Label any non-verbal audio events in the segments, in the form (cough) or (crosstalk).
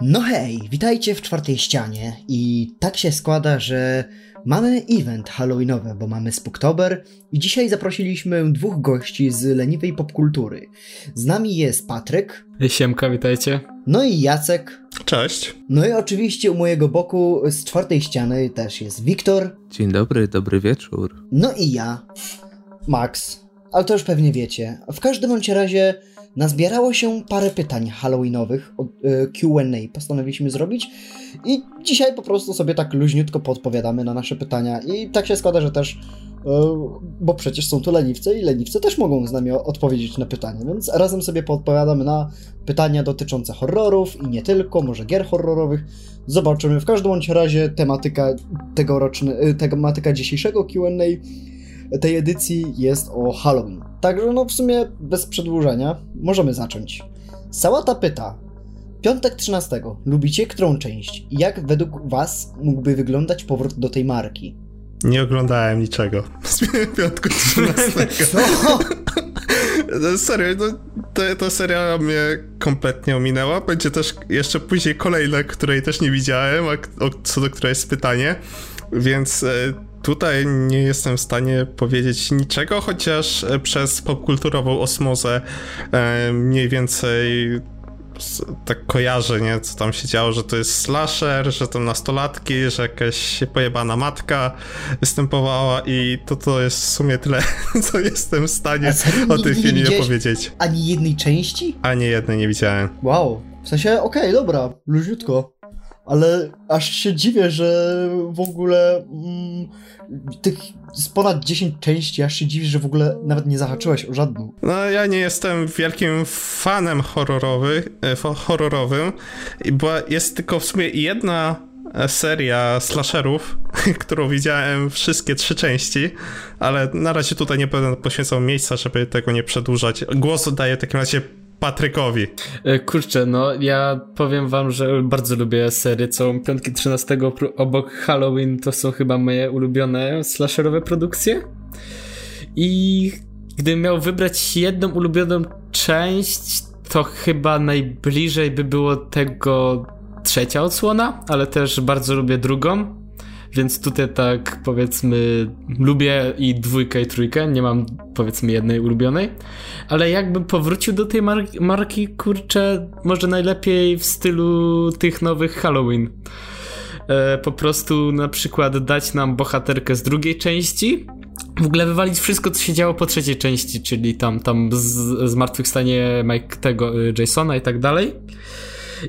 No hej, witajcie w czwartej ścianie i tak się składa, że mamy event halloweenowy, bo mamy Spooktober i dzisiaj zaprosiliśmy dwóch gości z leniwej popkultury. Z nami jest Patryk, Siemka, witajcie. no i Jacek, Cześć. no i oczywiście u mojego boku z czwartej ściany też jest Wiktor, Dzień dobry, dobry wieczór. no i ja, Max. Ale to już pewnie wiecie. W każdym bądź razie nazbierało się parę pytań halloweenowych, o- e, Q&A postanowiliśmy zrobić i dzisiaj po prostu sobie tak luźniutko podpowiadamy na nasze pytania i tak się składa, że też, e, bo przecież są tu leniwcy i leniwcy też mogą z nami odpowiedzieć na pytania, więc razem sobie podpowiadamy na pytania dotyczące horrorów i nie tylko, może gier horrorowych. Zobaczymy. W każdym bądź razie tematyka tegoroczny, e, tematyka dzisiejszego Q&A tej edycji jest o Halloween. Także no w sumie bez przedłużenia możemy zacząć. Sałata pyta. Piątek 13. Lubicie którą część? Jak według was mógłby wyglądać powrót do tej marki? Nie oglądałem niczego (laughs) z piątku 13. Co? No, Serio, no, seria mnie kompletnie ominęła. Będzie też jeszcze później kolejna, której też nie widziałem, a o, co do której jest pytanie. Więc e, tutaj nie jestem w stanie powiedzieć niczego, chociaż e, przez popkulturową osmozę e, mniej więcej tak kojarzę, nie, co tam się działo, że to jest slasher, że to nastolatki, że jakaś pojebana matka występowała i to to jest w sumie tyle, (laughs) co jestem w stanie o tym filmie powiedzieć. Ani jednej części? Ani jednej nie widziałem. Wow. W sensie, okej, dobra, luźniutko. Ale aż się dziwię, że w ogóle mm, tych z ponad 10 części, aż się dziwię, że w ogóle nawet nie zahaczyłeś o żadną. No, ja nie jestem wielkim fanem horrorowy, e, horrorowym, bo jest tylko w sumie jedna e, seria slasherów, (laughs) którą widziałem wszystkie trzy części, ale na razie tutaj nie będę poświęcał miejsca, żeby tego nie przedłużać. Głos oddaję w takim razie Patrykowi. E, Kurczę, no ja powiem wam, że bardzo lubię serię całą Piątki 13 pró- obok Halloween to są chyba moje ulubione slasherowe produkcje. I gdybym miał wybrać jedną ulubioną część, to chyba najbliżej by było tego trzecia odsłona, ale też bardzo lubię drugą. Więc tutaj tak powiedzmy lubię i dwójkę i trójkę, nie mam powiedzmy jednej ulubionej. Ale jakbym powrócił do tej mar- marki, kurczę, może najlepiej w stylu tych nowych Halloween. E, po prostu na przykład dać nam bohaterkę z drugiej części, w ogóle wywalić wszystko, co się działo po trzeciej części, czyli tam, tam z, zmartwychwstanie Mike tego, y, Jasona i tak dalej.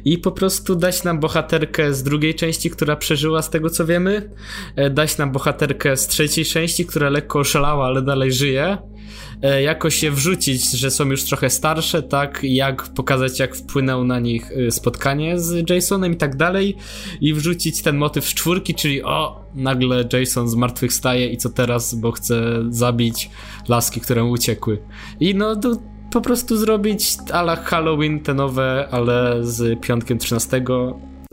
I po prostu dać nam bohaterkę z drugiej części, która przeżyła z tego co wiemy. E, Dać nam bohaterkę z trzeciej części, która lekko oszalała, ale dalej żyje. E, Jakoś je wrzucić, że są już trochę starsze, tak? Jak pokazać, jak wpłynęło na nich e, spotkanie z Jasonem i tak dalej. I wrzucić ten motyw z czwórki, czyli o, nagle Jason zmartwychwstaje i co teraz, bo chce zabić laski, które mu uciekły. I no, to po prostu zrobić ala Halloween te nowe, ale z piątkiem 13.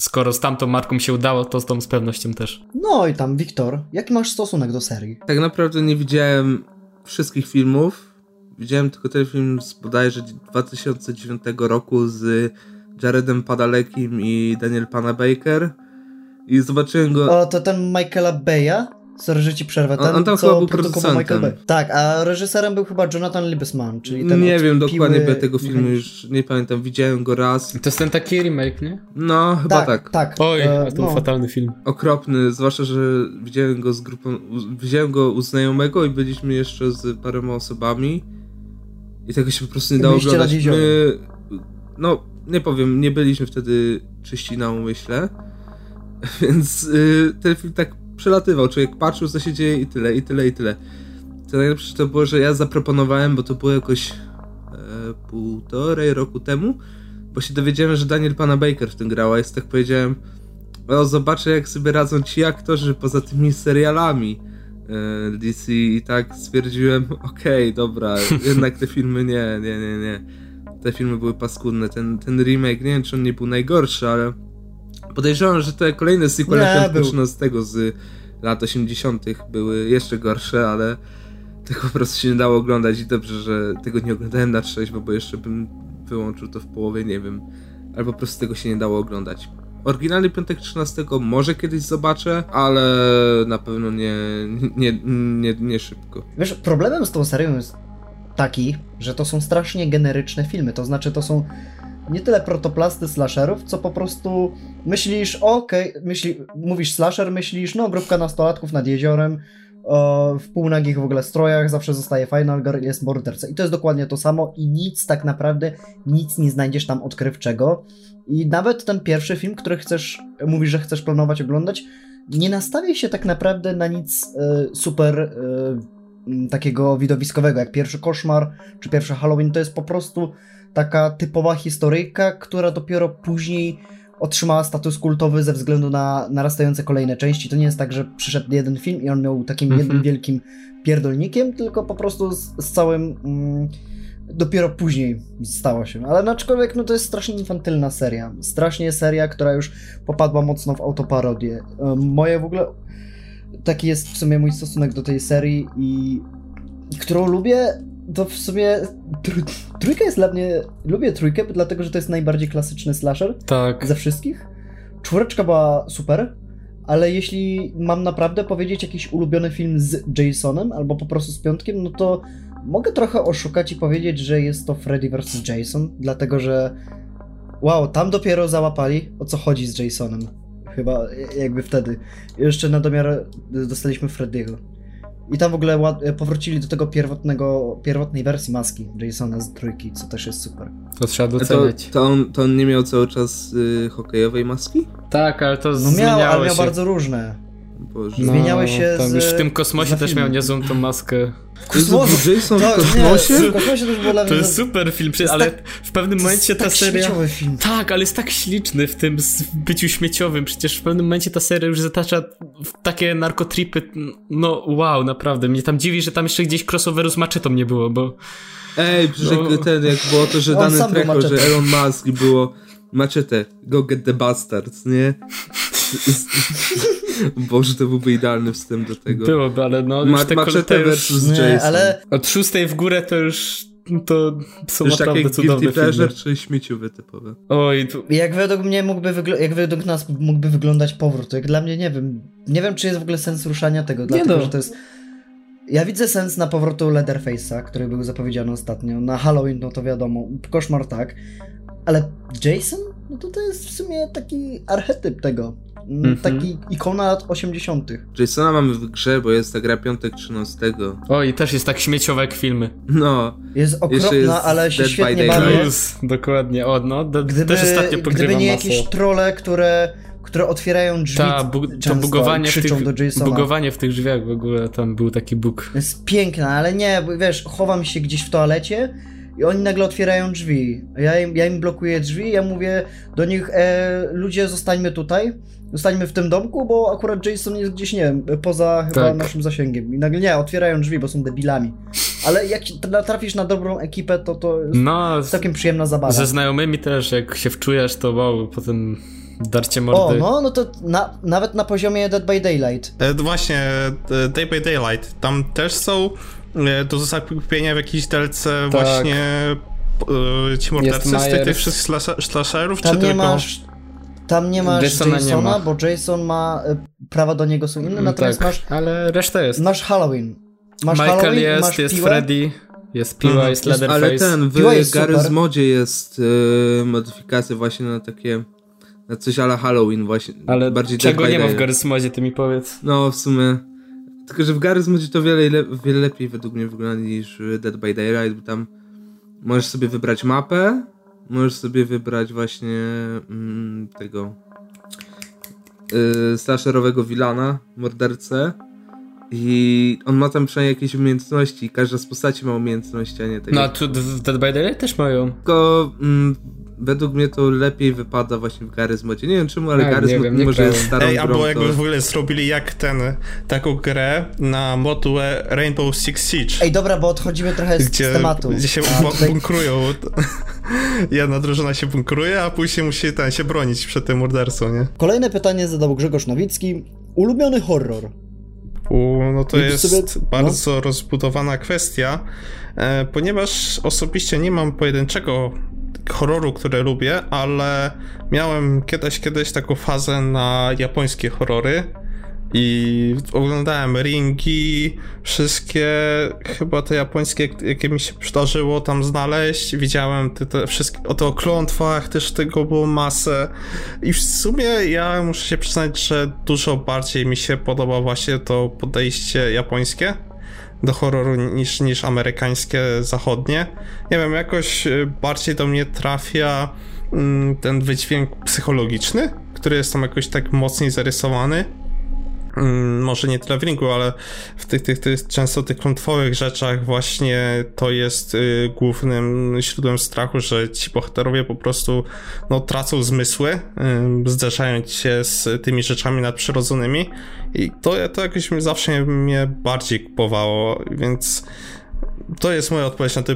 Skoro z tamtą marką się udało, to z tą z pewnością też. No i tam, Wiktor, jaki masz stosunek do serii? Tak naprawdę nie widziałem wszystkich filmów. Widziałem tylko ten film z bodajże 2009 roku z Jaredem Padalekim i Daniel Panabaker. I zobaczyłem go. O, to ten Michaela Beya? Sorry, że ci przerwę. Ten, On- on tam co chyba był producentem. Michael Bay. Tak, a reżyserem był chyba Jonathan Liebesman, czyli ten Nie wiem Piły dokładnie, ja tego filmu już nie pamiętam. Widziałem go raz. To jest ten taki remake, nie? No, chyba Tak, tak. tak. Oj, e, to był no. fatalny film. Okropny, zwłaszcza, że widziałem go z grupą. Widziałem go u znajomego i byliśmy jeszcze z paroma osobami. I tego się po prostu nie dało Byliście oglądać. My, no, nie powiem, nie byliśmy wtedy czyści na umyśle. (laughs) Więc y, ten film tak przelatywał. Człowiek patrzył, co się dzieje i tyle, i tyle, i tyle. To najlepsze to było, że ja zaproponowałem, bo to było jakoś e, półtorej roku temu, bo się dowiedziałem, że Daniel Pana Baker w tym grał, a jest tak powiedziałem, o zobaczę jak sobie radzą ci aktorzy poza tymi serialami e, DC i tak stwierdziłem, okej, dobra, (laughs) jednak te filmy nie, nie, nie, nie. Te filmy były paskudne, ten, ten remake, nie wiem czy on nie był najgorszy, ale podejrzewam, że te kolejne sequele Nie, Piątku był. 13 z lat 80 były jeszcze gorsze, ale tego po prostu się nie dało oglądać i dobrze, że tego nie oglądałem na trzeźwo, bo jeszcze bym wyłączył to w połowie, nie wiem, albo po prostu tego się nie dało oglądać. Oryginalny Piątek 13 może kiedyś zobaczę, ale na pewno nie, nie, nie, nie szybko. Wiesz, problemem z tą serią jest taki, że to są strasznie generyczne filmy, to znaczy to są nie tyle protoplasty slasherów, co po prostu myślisz, okej, okay, myśli, mówisz slasher, myślisz, no grupka nastolatków nad jeziorem, o, w półnagich w ogóle strojach, zawsze zostaje final girl, jest morderca. I to jest dokładnie to samo i nic tak naprawdę, nic nie znajdziesz tam odkrywczego. I nawet ten pierwszy film, który chcesz, mówisz, że chcesz planować oglądać, nie nastawia się tak naprawdę na nic y, super y, takiego widowiskowego, jak pierwszy koszmar, czy pierwszy Halloween. To jest po prostu taka typowa historyjka, która dopiero później otrzymała status kultowy ze względu na narastające kolejne części. To nie jest tak, że przyszedł jeden film i on miał takim mm -hmm. jednym wielkim pierdolnikiem, tylko po prostu z, z całym... Mm, dopiero później stało się. Ale aczkolwiek no to jest strasznie infantylna seria. Strasznie seria, która już popadła mocno w autoparodię. Moje w ogóle... Taki jest w sumie mój stosunek do tej serii i, i którą lubię to w sumie tr trójka jest dla mnie. Lubię trójkę, dlatego że to jest najbardziej klasyczny slasher tak. ze wszystkich. Czwóreczka była super, ale jeśli mam naprawdę powiedzieć jakiś ulubiony film z Jasonem albo po prostu z piątkiem, no to mogę trochę oszukać i powiedzieć, że jest to Freddy vs. Jason, dlatego że wow, tam dopiero załapali o co chodzi z Jasonem. Chyba jakby wtedy. Jeszcze na domiar dostaliśmy Freddy'ego. I tam w ogóle powrócili do tego pierwotnego, pierwotnej wersji maski Jasona z trójki, co też jest super. To trzeba doceniać. To, to, on, to on nie miał cały czas y, hokejowej maski? Tak, ale to No miał, ale miał się. bardzo różne. Boże. Zmieniały się no, z... Już w tym kosmosie też miał niezłą tą maskę. W kosmosie? Jason w kosmosie? Nie, w kosmosie to już było dla To jest super film, ale tak, w pewnym momencie ta tak seria... film. Tak, ale jest tak śliczny w tym byciu śmieciowym. Przecież w pewnym momencie ta seria już zatacza w takie narkotripy. No wow, naprawdę. Mnie tam dziwi, że tam jeszcze gdzieś crossoveru z maczetą nie było, bo... Ej, przecież no. ten, jak było to, że dany treko, że Elon Musk było maczetę, go get the bastards, nie? (laughs) Boże, to byłby idealny wstęp do tego. Byłoby, ale no... Ma, Machete versus Jason. Nie, ale... Od szóstej w górę to już to są już naprawdę takie cudowne guilty pleasure czy śmieciowe typowe? Oj, tu... Jak według mnie mógłby jak według nas mógłby wyglądać powrót, jak dla mnie nie wiem. Nie wiem, czy jest w ogóle sens ruszania tego, nie dlatego, no. że to jest... Ja widzę sens na powrotu Leatherface'a, który był zapowiedziany ostatnio. Na Halloween, no to wiadomo. Koszmar tak. Ale Jason? No to to jest w sumie taki archetyp tego. Mm -hmm. Taki ikona lat 80. Jasona mamy w grze, bo jest ta gra piątek 13. O, i też jest tak śmieciowe jak filmy. No. Jest okropna, jest ale się świetnie bawi. Dokładnie, o no, gdyby, też ostatnio Gdyby nie jakieś trole, które które otwierają drzwi Ta, bu to bugowanie w, tych, do Jasona. bugowanie w tych drzwiach w ogóle, tam był taki bóg. Jest piękne, ale nie, wiesz, chowam się gdzieś w toalecie i oni nagle otwierają drzwi. Ja im, ja im blokuję drzwi, ja mówię do nich, e, ludzie zostańmy tutaj, zostańmy w tym domku, bo akurat Jason jest gdzieś, nie wiem, poza chyba tak. naszym zasięgiem. I nagle nie, otwierają drzwi, bo są debilami. Ale jak trafisz na dobrą ekipę, to to jest no, całkiem przyjemna zabawa. Ze znajomymi też, jak się wczujesz, to wow, potem darcie mordy. O, no, no to na, nawet na poziomie Dead by Daylight. E, właśnie, e, Dead by Daylight, tam też są e, do zakupienia w jakiejś delce tak. właśnie e, ci mordercy z tych, tych wszystkich slasherów, tam czy nie tylko... Masz tam nie masz Jasona, Jasona nie ma. bo Jason ma e, prawa do niego są inne, mm, natomiast tak, masz. Ale reszta jest. Masz Halloween. Masz Michael Halloween, jest, masz jest piłę. Freddy, jest piła, mhm. jest Leatherface. Ale ten, w Garry's Modzie jest y, modyfikacja właśnie na takie na coś ala Halloween właśnie. Ale bardziej czego nie ma w Garry's Modzie, ty mi powiedz. No, w sumie. Tylko, że w Garry's Modzie to wiele, wiele lepiej według mnie wygląda niż Dead by Daylight, bo tam możesz sobie wybrać mapę, możesz sobie wybrać właśnie mm, tego yy, slasherowego vilana, mordercę i on ma tam przynajmniej jakieś umiejętności, każda z postaci ma umiejętności, a nie tego. No, a tu w Dead by Daylight też mają. Tylko mm, według mnie to lepiej wypada właśnie w Garry's Modzie. Nie wiem czemu, ale Garry's Mod mimo, że jest starą Ej, grą, albo jakby to... w ogóle zrobili jak ten, taką grę na modułę Rainbow Six Siege. Ej, dobra, bo odchodzimy trochę gdzie, z tematu. Gdzie się a, tutaj... bunkrują. (laughs) Jedna drużyna się bunkruje, a później musi ten, się bronić przed tym mordercą, nie? Kolejne pytanie zadał Grzegorz Nowicki. Ulubiony horror? U, no to jest sobie, bardzo no. rozbudowana kwestia, e, ponieważ osobiście nie mam pojedynczego horroru, które lubię, ale miałem kiedyś, kiedyś taką fazę na japońskie horrory i oglądałem ringi, wszystkie chyba te japońskie, jakie mi się przydarzyło tam znaleźć. Widziałem te, te wszystkie, o to o klątwach też tego było masę. I w sumie ja muszę się przyznać, że dużo bardziej mi się podoba właśnie to podejście japońskie do horroru niż, niż amerykańskie, zachodnie. Nie wiem, jakoś y, bardziej do mnie trafia mm, ten wydźwięk psychologiczny, który jest tam jakoś tak mocniej zarysowany. Mm, może nie tyle w ringu, ale w tych, tych, tych często tych klątwowych rzeczach właśnie to jest y, głównym źródłem strachu, że ci bohaterowie po prostu no, tracą zmysły, y, zderzając się z tymi rzeczami nadprzyrodzonymi. I to, to jakoś zawsze mnie bardziej kupowało, więc to jest moja odpowiedź na to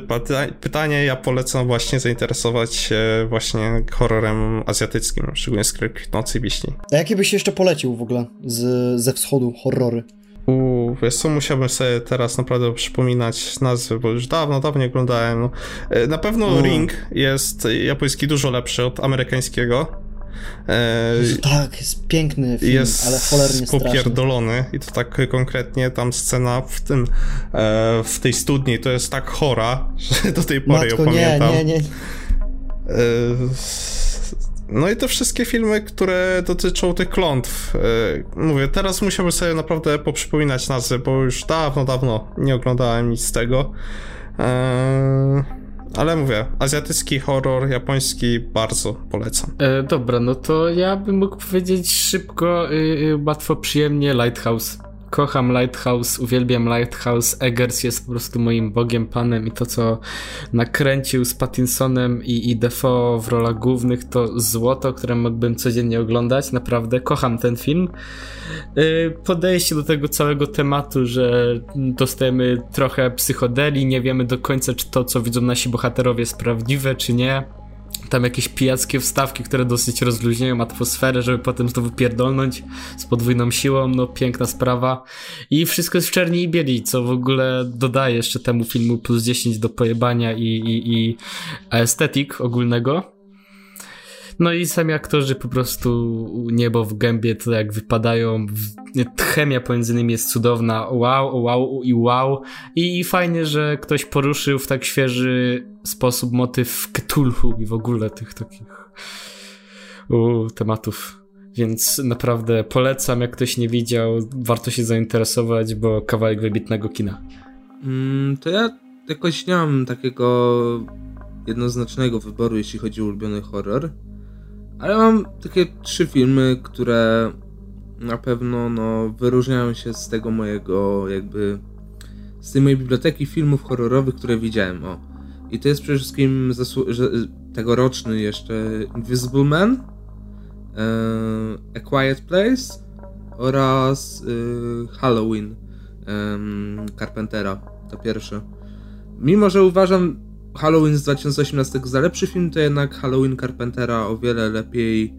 pytanie. Ja polecam właśnie zainteresować się właśnie horrorem azjatyckim, szczególnie z Kwitnącej Wiśni. A jakie byś jeszcze polecił w ogóle z, ze wschodu horrory? Uuu, wiesz co, musiałbym sobie teraz naprawdę przypominać nazwy, bo już dawno, dawno nie oglądałem. E, na pewno Ring jest japoński dużo lepszy od amerykańskiego. E, tak, jest piękny film, jest ale cholernie popierdolony i to tak konkretnie tam scena w tym e, w tej studni to jest tak chora, (laughs) że do tej pory Matko, ją pamiętam. Nie, nie, nie. E, no i te wszystkie filmy, które dotyczą tych klątw. Mówię, teraz musiałbym sobie naprawdę poprzypominać nazwy, bo już dawno, dawno nie oglądałem nic z tego. Ale mówię, azjatycki horror, japoński bardzo polecam. E, dobra, no to ja bym mógł powiedzieć szybko, y, y, łatwo, przyjemnie Lighthouse. Kocham Lighthouse, uwielbiam Lighthouse. Eggers jest po prostu moim bogiem, panem i to, co nakręcił z Pattinsonem i, i Defoe w rolach głównych, to złoto, które mógłbym codziennie oglądać. Naprawdę kocham ten film. Y, podejście do tego całego tematu, że dostajemy trochę psychodeli, nie wiemy do końca, czy to, co widzą nasi bohaterowie, jest prawdziwe, czy nie tam jakieś pijackie wstawki, które dosyć rozluźniają atmosferę, żeby potem znowu pierdolnąć z podwójną siłą, no piękna sprawa. I wszystko jest w czerni i bieli, co w ogóle dodaje jeszcze temu filmu plus 10 do pojebania i, i, i estetyk ogólnego. No i sami aktorzy po prostu niebo w gębie, to jak wypadają, chemia pomiędzy nimi jest cudowna, wow, wow i wow. I fajnie, że ktoś poruszył w tak świeży sposób motyw Cthulhu i w ogóle tych takich u, tematów. Więc naprawdę polecam, jak ktoś nie widział, warto się zainteresować, bo kawałek wybitnego kina. Mm, to ja jakoś nie mam takiego jednoznacznego wyboru, jeśli chodzi o ulubiony horror. Ale mam takie trzy filmy, które na pewno no, wyróżniają się z tego mojego jakby z tej mojej biblioteki filmów horrorowych, które widziałem. O. I to jest przede wszystkim tegoroczny jeszcze Invisible Man, e, A Quiet Place oraz e, Halloween e, Carpentera, to pierwsze. Mimo, że uważam Halloween z 2018 za lepszy film, to jednak Halloween Carpentera o wiele lepiej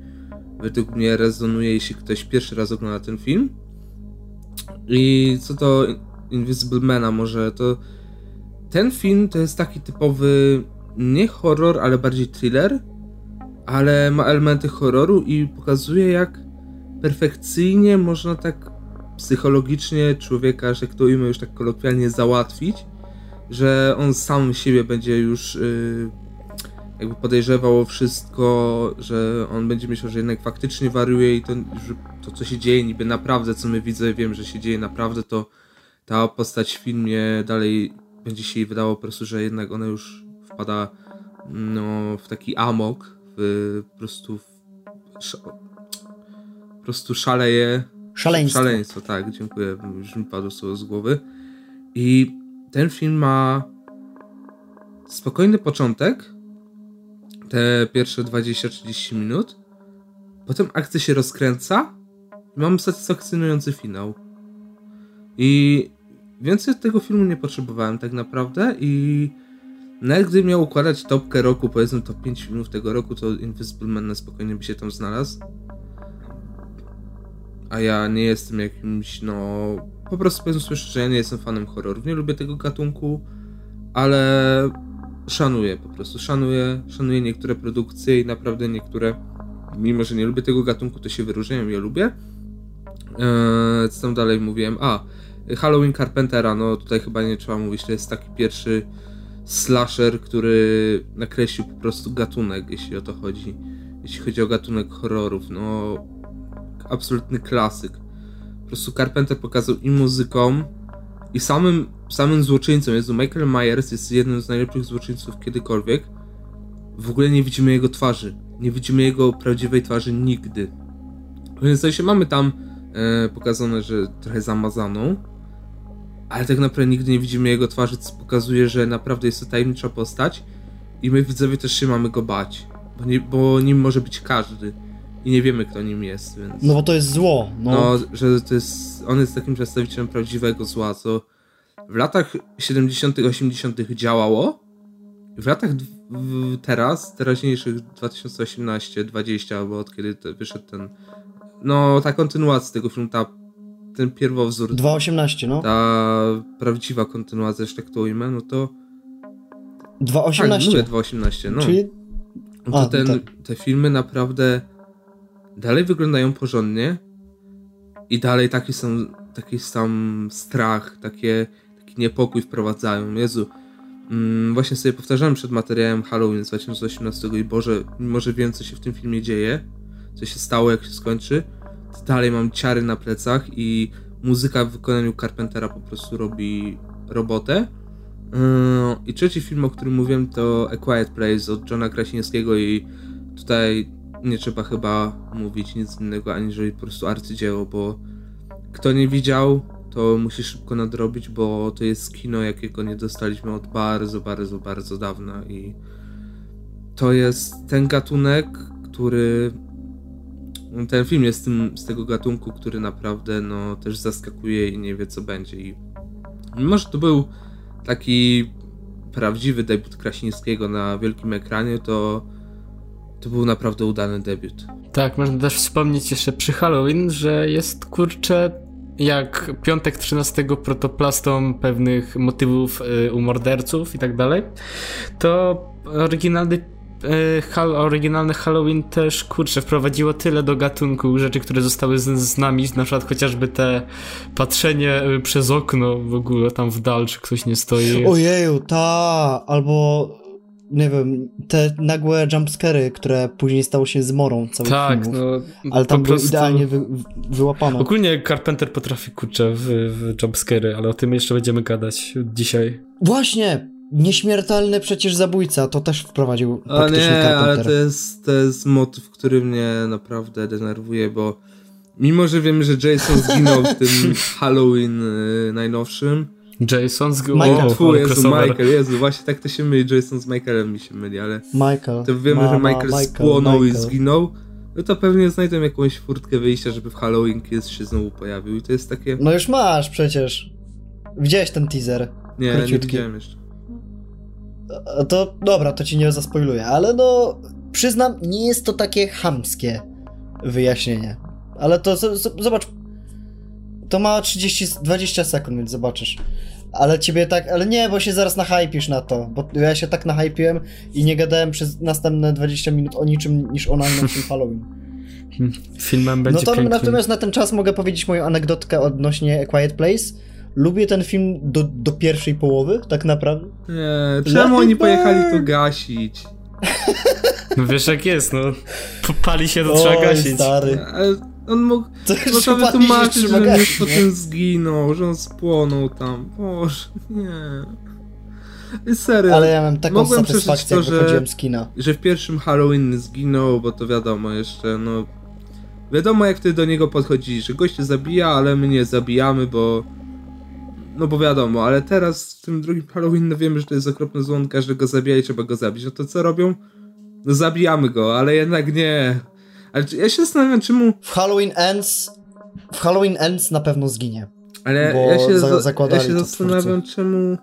według mnie rezonuje, jeśli ktoś pierwszy raz ogląda ten film. I co do Invisible Mana może, to ten film to jest taki typowy nie horror, ale bardziej thriller, ale ma elementy horroru i pokazuje jak perfekcyjnie można tak psychologicznie człowieka, że kto ujmę już tak kolokwialnie załatwić, że on sam siebie będzie już yy, jakby podejrzewał o wszystko, że on będzie myślał, że jednak faktycznie wariuje i to, że to co się dzieje niby naprawdę, co my widzę, wiem, że się dzieje naprawdę, to ta postać w filmie dalej będzie się jej wydało po prostu, że jednak ona już wpada no, w taki amok, w, po prostu w, po prostu szaleje. Szaleństwo. Szaleństwo, tak, dziękuję, już mi padło słowo z głowy. I ten film ma spokojny początek, te pierwsze 20-30 minut, potem akcja się rozkręca i mam satysfakcjonujący finał. I więcej tego filmu nie potrzebowałem tak naprawdę i nawet gdybym miał układać topkę roku, powiedzmy top 5 filmów tego roku, to Invisible Man na spokojnie by się tam znalazł. A ja nie jestem jakimś, no... Po prostu powiedzmy szczerze, że ja nie jestem fanem horrorów, nie lubię tego gatunku, ale szanuję po prostu. Szanuję, szanuję niektóre produkcje i naprawdę niektóre, mimo że nie lubię tego gatunku, to się wyróżniają, ja lubię. Eee, co tam dalej mówiłem? A, Halloween Carpentera, no tutaj chyba nie trzeba mówić, to jest taki pierwszy slasher, który nakreślił po prostu gatunek, jeśli o to chodzi. Jeśli chodzi o gatunek horrorów, no absolutny klasyk. Po prostu Carpenter pokazał i muzyką, i samym, samym złoczyńcą. Jezu, Michael Myers jest jednym z najlepszych złoczyńców kiedykolwiek. W ogóle nie widzimy jego twarzy. Nie widzimy jego prawdziwej twarzy nigdy. W sensie mamy tam e, pokazane, że trochę zamazaną, ale tak naprawdę nigdy nie widzimy jego twarzy, co pokazuje, że naprawdę jest to tajemnicza postać i my widzowie też się mamy go bać, bo, nie, bo nim może być każdy i nie wiemy kto nim jest, więc... No bo to jest zło. No, No, że to jest, on jest takim przedstawicielem prawdziwego zła, co w latach 70., 80. działało. W latach w, teraz, teraźniejszych 2018, 20, bo od kiedy te, wyszedł ten. No, ta kontynuacja tego filmu, ta, ten pierwowzór, 2.18, no. ta prawdziwa kontynuacja, że tak to ujmę, no to. Tak, 2.18. mówię 2.18, no. Czyli No to A, ten, tak. te filmy naprawdę dalej wyglądają porządnie i dalej taki sam, taki sam strach, takie, taki niepokój wprowadzają. Jezu, mm, właśnie sobie powtarzałem przed materiałem Halloween z 2018 i Boże, mimo że wiem co się w tym filmie dzieje, co się stało, jak się skończy, to dalej mam ciary na plecach i muzyka w wykonaniu Carpentera po prostu robi robotę. Yy, I trzeci film, o którym mówiłem, to A Quiet Place od Johna Krasińskiego i tutaj nie trzeba chyba mówić nic innego, aniżeli po prostu arcydzieło, bo kto nie widział, to musi szybko nadrobić, bo to jest kino, jakiego nie dostaliśmy od bardzo, bardzo, bardzo dawna i to jest ten gatunek, który ten film jest tym, z tego gatunku, który naprawdę no, też zaskakuje i nie wie co będzie. I mimo, że to był taki prawdziwy debiut Krasińskiego na wielkim ekranie, to to był naprawdę udany debiut. Tak, można też wspomnieć jeszcze przy Halloween, że jest kurczę jak piątek 13 protoplastą pewnych motywów y, u morderców i tak dalej, to oryginalny y, hal, oryginalny Halloween też kurczę wprowadziło tyle do gatunku rzeczy, które zostały z, z nami, na przykład chociażby te patrzenie y, przez okno w ogóle tam w dal, czy ktoś nie stoi. Ojeju, ta, albo nie wiem, te nagłe jumpscary, które później stało się zmorą całych tak, filmów. no Ale tam prostu- idealnie wy, wy- wyłapano. Ogólnie Carpenter potrafi kurczę w, w jumpscary, ale o tym jeszcze będziemy gadać dzisiaj. Właśnie! Nieśmiertelny przecież zabójca, to też wprowadził A praktycznie nie, ale Carpenter. to jest, to jest motyw, który mnie naprawdę denerwuje, bo mimo, że wiemy, że Jason zginął w tym (laughs) Halloween y, najnowszym, Jason z Michael. ale Jezu. Michael, Jezu, właśnie tak to się myli, Jason z Michaelem mi się myli, ale Michael. to wiemy, że Mama, Michael, spłonął i zginął, no to pewnie znajdą jakąś furtkę wyjścia, żeby w Halloween Kills się znowu pojawił i to jest takie... No już masz przecież. Widziałeś ten teaser. Nie, nie króciutki. widziałem jeszcze. To dobra, to ci nie zaspoiluję, ale no przyznam, nie jest to takie chamskie wyjaśnienie. Ale to z, z, zobacz. To ma 30, 20 sekund, więc zobaczysz. Ale ciebie tak, ale nie, bo się zaraz nahypisz na to, bo ja się tak nahypiłem i nie gadałem przez następne 20 minut o niczym niż o najnowszym Halloween. (laughs) Filmem No będzie to piękny. natomiast na ten czas mogę powiedzieć moją anegdotkę odnośnie A Quiet Place. Lubię ten film do, do pierwszej połowy, tak naprawdę. Nie, czemu oni pojechali to gasić? No wiesz jak jest, no. Pali się, to trzeba Oj, gasić. stary. On mógł... No już to wytłumaczyć, że gasi, nie? potem zginął, że on spłonął tam. Boże, nie. Serio, Ale ja mam taką Mogłem satysfakcję, to, że- z kina. że w pierwszym Halloween zginął, bo to wiadomo jeszcze, no... Wiadomo jak wtedy do niego podchodzi, że gość cię zabija, ale my nie zabijamy, bo... No bo wiadomo, ale teraz w tym drugim Halloween no wiemy, że to jest okropny zło, on każdego zabija i trzeba go zabić. No to co robią? No zabijamy go, ale jednak nie. Ale ja się zastanawiam, czemu... W Halloween Ends... W Halloween Ends na pewno zginie. Ale Bo ja się, za- ja się zastanawiam, czemu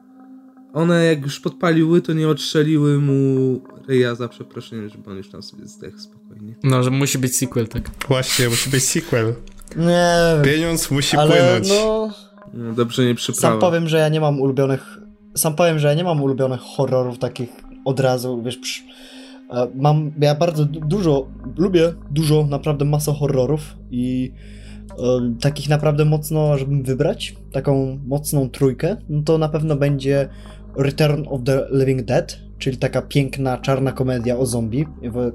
one jak już podpaliły, to nie odstrzeliły mu ryja za przeproszeniem, żeby on już tam sobie zdechł spokojnie. No, że musi być sequel, tak. Właśnie, musi być sequel. Nie Pieniądz musi ale płynąć. no... No, dobrze nie Sam przyprawa. powiem, że ja nie mam ulubionych... Sam powiem, że ja nie mam ulubionych horrorów takich od razu, wiesz, psz, e, mam, ja bardzo dużo, lubię dużo, naprawdę masę horrorów i e, takich naprawdę mocno, żebym wybrać, taką mocną trójkę, no to na pewno będzie Return of the Living Dead, czyli taka piękna, czarna komedia o zombie.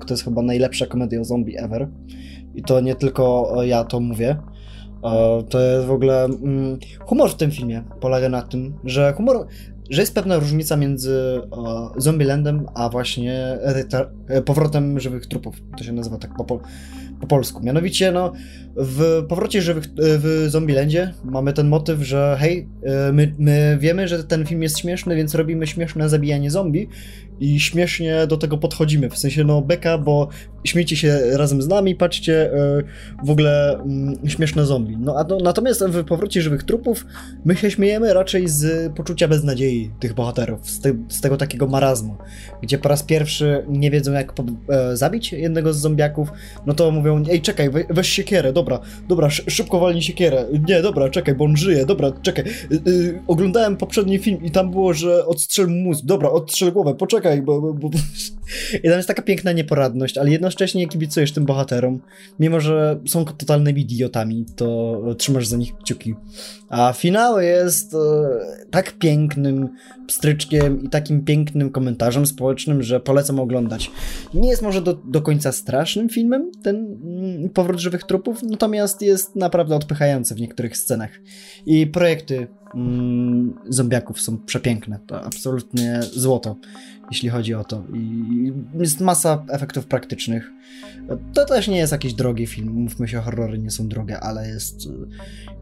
To jest chyba najlepsza komedia o zombie ever. I to nie tylko ja to mówię. To jest w ogóle. Mm, humor w tym filmie polega na tym, że humor. Że jest pewna różnica między Zombielandem a właśnie powrotem żywych trupów. To się nazywa tak po polsku. Mianowicie, no, w powrocie żywych w Zombielandzie mamy ten motyw, że hej, e, my, my wiemy, że ten film jest śmieszny, więc robimy śmieszne zabijanie zombie i śmiesznie do tego podchodzimy. W sensie, no, beka, bo śmiejcie się razem z nami, patrzcie, e, w ogóle mm, śmieszne zombie. No, a to, natomiast w powrocie żywych trupów my się śmiejemy raczej z poczucia beznadziei tych bohaterów, z, te, z tego takiego marazmu, gdzie po raz pierwszy nie wiedzą, jak po, e, zabić jednego z zombiaków, no to mówią, ej, czekaj, we, weź siekierę, dobra, dobra, szybko walnij siekierę, nie, dobra, czekaj, bo on żyje, dobra, czekaj, y, y, oglądałem poprzedni film i tam było, że odstrzel mózg, dobra, odstrzel głowę, poczekaj, bo, bo, bo... I tam jest taka piękna nieporadność, ale jednocześnie kibicujesz tym bohaterom, mimo że są totalnymi idiotami, to trzymasz za nich kciuki. A finał jest e, tak pięknym pstryczkiem i takim pięknym komentarzem społecznym, że polecam oglądać. Nie jest może do, do końca strasznym filmem, ten mm, Powrót Żywych Trupów, natomiast jest naprawdę odpychający w niektórych scenach. I projekty mm, zombiaków są przepiękne. To absolutnie złoto, jeśli chodzi o to. I jest masa efektów praktycznych. To też nie jest jakiś drogi film. Mówmy się, horrory nie są drogie, ale jest e,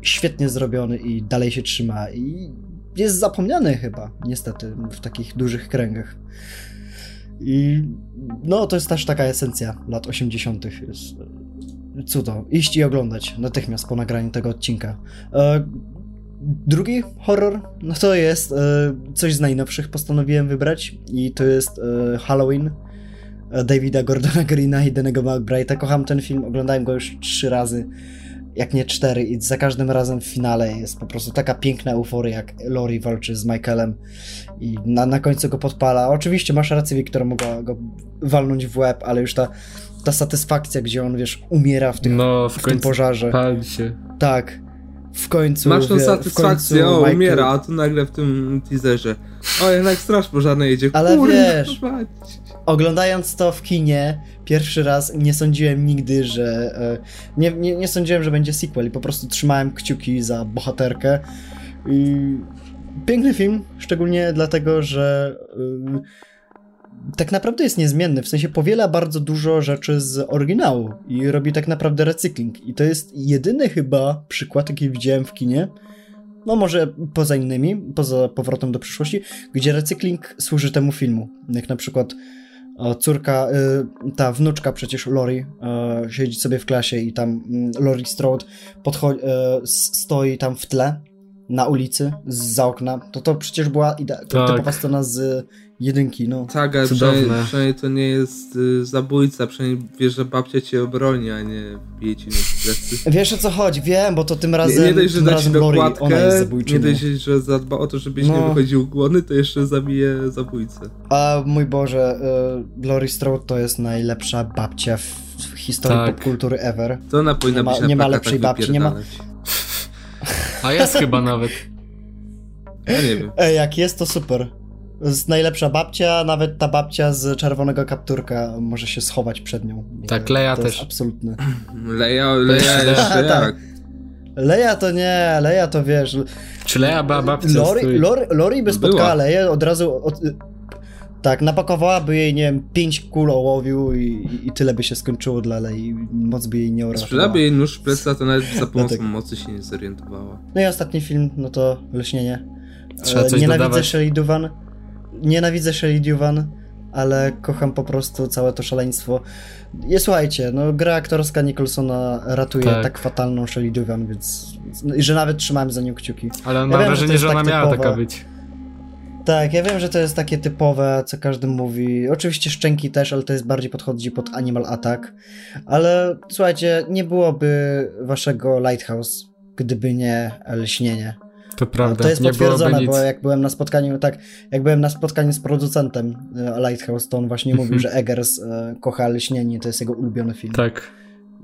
świetnie zrobiony i dalej się trzyma. I jest zapomniany chyba, niestety, w takich dużych kręgach. I no, to jest też taka esencja lat 80. Jest e, cudo. Iść i oglądać natychmiast po nagraniu tego odcinka. E, drugi horror, no to jest e, coś z najnowszych postanowiłem wybrać i to jest e, Halloween e, Davida Gordona (laughs) Greena i Danego McBride'a. Kocham ten film, oglądałem go już trzy razy, jak nie cztery i za każdym razem w finale jest po prostu taka piękna euforia, jak Lori walczy z Michaelem i na, na końcu go podpala. Oczywiście masz rację, Wiktor, mogła go walnąć w łeb, ale już ta ta satysfakcja, gdzie on, wiesz, umiera w, tych, no, w, w tym pożarze. Pali się. Tak w końcu. Masz tą satysfakcję, o, Michael... umiera, a tu nagle w tym teaserze. O, jednak straż pożarna jedzie. Ale Kurwa, wiesz, oglądając to w kinie pierwszy raz, nie sądziłem nigdy, że. E, nie, nie, nie sądziłem, że będzie sequel i po prostu trzymałem kciuki za bohaterkę. I piękny film, szczególnie dlatego, że. Yy, tak naprawdę jest niezmienny, w sensie powiela bardzo dużo rzeczy z oryginału i robi tak naprawdę recykling. I to jest jedyny chyba przykład, jaki widziałem w kinie, no może poza innymi, poza powrotem do przyszłości, gdzie recykling służy temu filmu. Jak na przykład córka, y, ta wnuczka przecież Lori siedzi sobie w klasie i tam mm, Lori Strode podchodzi, stoi tam w tle na ulicy, za okna, to to przecież była ide- tak. typowa scena z jedynki, no. Tak, ale przynajmniej, przynajmniej, to nie jest y, zabójca, przynajmniej wiesz, że babcia cię obroni, a nie bije ci na plecy. Wiesz o co chodzi, wiem, bo to tym razem, nie, nie dość, że ona jest zabójczynią. Nie dość, że zadba o to, żebyś no. nie wychodził głodny, to jeszcze zabije zabójcę. A mój Boże, y, Lori Strode to jest najlepsza babcia w, historii tak. popkultury ever. To ona powinna nie ma, być na Nie ma lepszej babci, nie ma... A jest chyba nawet. Ja nie wiem. Ej, jak jest, to super. Z najlepsza babcia, nawet ta babcia z czerwonego kapturka może się schować przed nią. Tak, Leja to też. Absolutny. Leja, Leja jeszcze tak. Leja to nie, Leja to wiesz. Czy Leja była babcią? Lori, Lori, Lori by spotkała Była. Leję od razu. Od, tak, napakowałaby jej, nie wiem, pięć kul ołowiu i, i tyle by się skończyło dla Lei. Moc by jej nie uratowała. Sprzedałaby jej nóż w pleca, to nawet za pomocą mocy się nie zorientowała. No i ostatni film, no to Leśnienie. Trzeba coś Nienawidzę dodawać. Shelley Duvan nienawidzę Shelley Duvan, ale kocham po prostu całe to szaleństwo. I słuchajcie, no gra aktorska Nicholsona ratuje tak, tak fatalną Shelley Duvan, więc że nawet trzymałem za nią kciuki. Ale ja mam wiem, wrażenie, że, że ona tak miała taka być. Tak, ja wiem, że to jest takie typowe, co każdy mówi. Oczywiście szczęki też, ale to jest bardziej podchodzi pod Animal Attack. Ale słuchajcie, nie byłoby waszego Lighthouse, gdyby nie lśnienie. To prawda. To jest nie potwierdzone, bo jak byłem na spotkaniu, tak, jak byłem na spotkaniu z producentem e, Lighthouse, to on właśnie mówił, że Eggers e, kocha Leśnienie, to jest jego ulubiony film. Tak.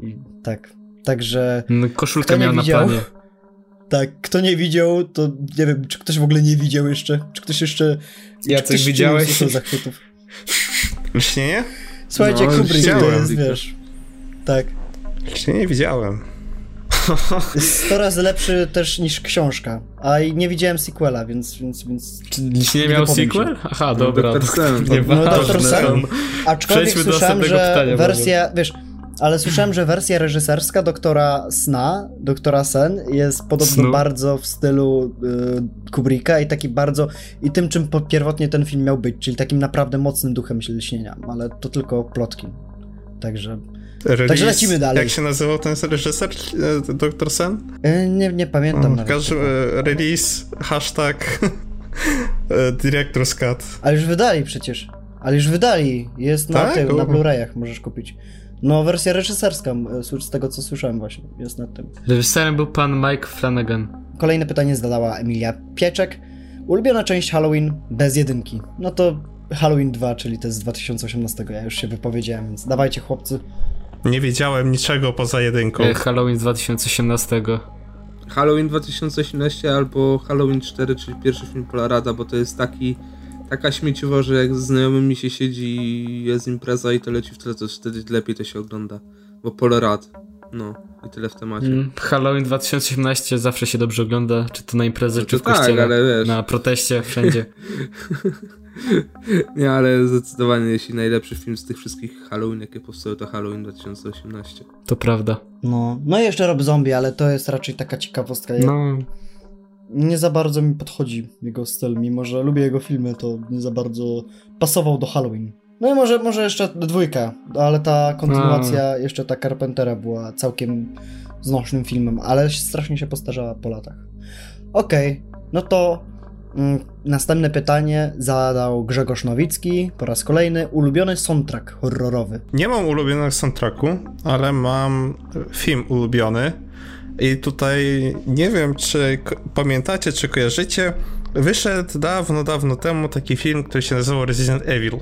I, tak. Także No, Koszulkę miał na widział? planie. (laughs) tak, kto nie widział, to nie wiem, czy ktoś w ogóle nie widział jeszcze, czy ktoś jeszcze... czy Jacek, ktoś widziałeś? Zachwytów. (laughs) Lśnienie? Słuchajcie, No, Kubrick to widziałem. jest, wiesz, tak, Lśnienie widziałem. Jest 100 razy lepszy też niż książka, a i nie widziałem sequela, więc, więc, więc Czy nie Nie miał sequel? się. Aha, dobra. Dr. Sen. to No. Dr. Sen. Aczkolwiek Przejdźmy słyszałem, że pytania, wersja, wiesz, ale słyszałem, że wersja reżyserska doktora Sna, doktora Sen jest podobno Snu. bardzo w stylu y, Kubricka i taki bardzo, i tym czym pierwotnie ten film miał być, czyli takim naprawdę mocnym duchem lśnienia, ale to tylko plotki. Także Release, Także lecimy dalej. Jak się nazywał ten reżyser? e, Dr. Sen? y, nie, nie pamiętam W nawet. każdym e, release, hashtag (laughs) e, Director's Cut. Ale już wydali przecież. Ale już wydali. Jest na, Tak? tym, na. Blu-rayach, możesz kupić. No, wersja reżyserska, z tego co słyszałem właśnie, jest na tym. Reżyserem był pan Mike Flanagan. Kolejne pytanie zadała Emilia Pieczek. Ulubiona część Halloween bez jedynki. No to Halloween 2, czyli to jest z 2018. Ja już się wypowiedziałem, więc dawajcie chłopcy. Nie wiedziałem niczego poza jedynką. E, Halloween z 2018. Halloween 2018 albo Halloween 4, czyli pierwszy film Polarada, bo to jest taki taka śmieciowa, że jak z znajomymi się siedzi, jest impreza i to leci w tle, to wtedy lepiej to się ogląda. Bo Polarad, no i tyle w temacie. Mm, Halloween 2018 zawsze się dobrze ogląda, czy to na imprezę, No czy to w tak, kościele, ale wiesz. na proteście, wszędzie. (laughs) (laughs) Nie, ale zdecydowanie jeśli najlepszy film z tych wszystkich Halloween, jakie powstały, to Halloween 2018. To prawda. No, no i jeszcze Rob Zombie, ale to jest raczej taka ciekawostka. Ja- No, Nie za bardzo mi podchodzi jego styl, mimo że lubię jego filmy, to nie za bardzo pasował do Halloween. No i może, może jeszcze dwójka, ale ta kontynuacja, jeszcze ta Carpentera była całkiem znośnym filmem, ale strasznie się postarzała po latach. Okej, no to następne pytanie zadał Grzegorz Nowicki po raz kolejny. Ulubiony soundtrack horrorowy. Nie mam ulubionego soundtracku, ale mam film ulubiony. I tutaj nie wiem, czy pamiętacie, czy kojarzycie. Wyszedł dawno, dawno temu taki film, który się nazywał Resident Evil,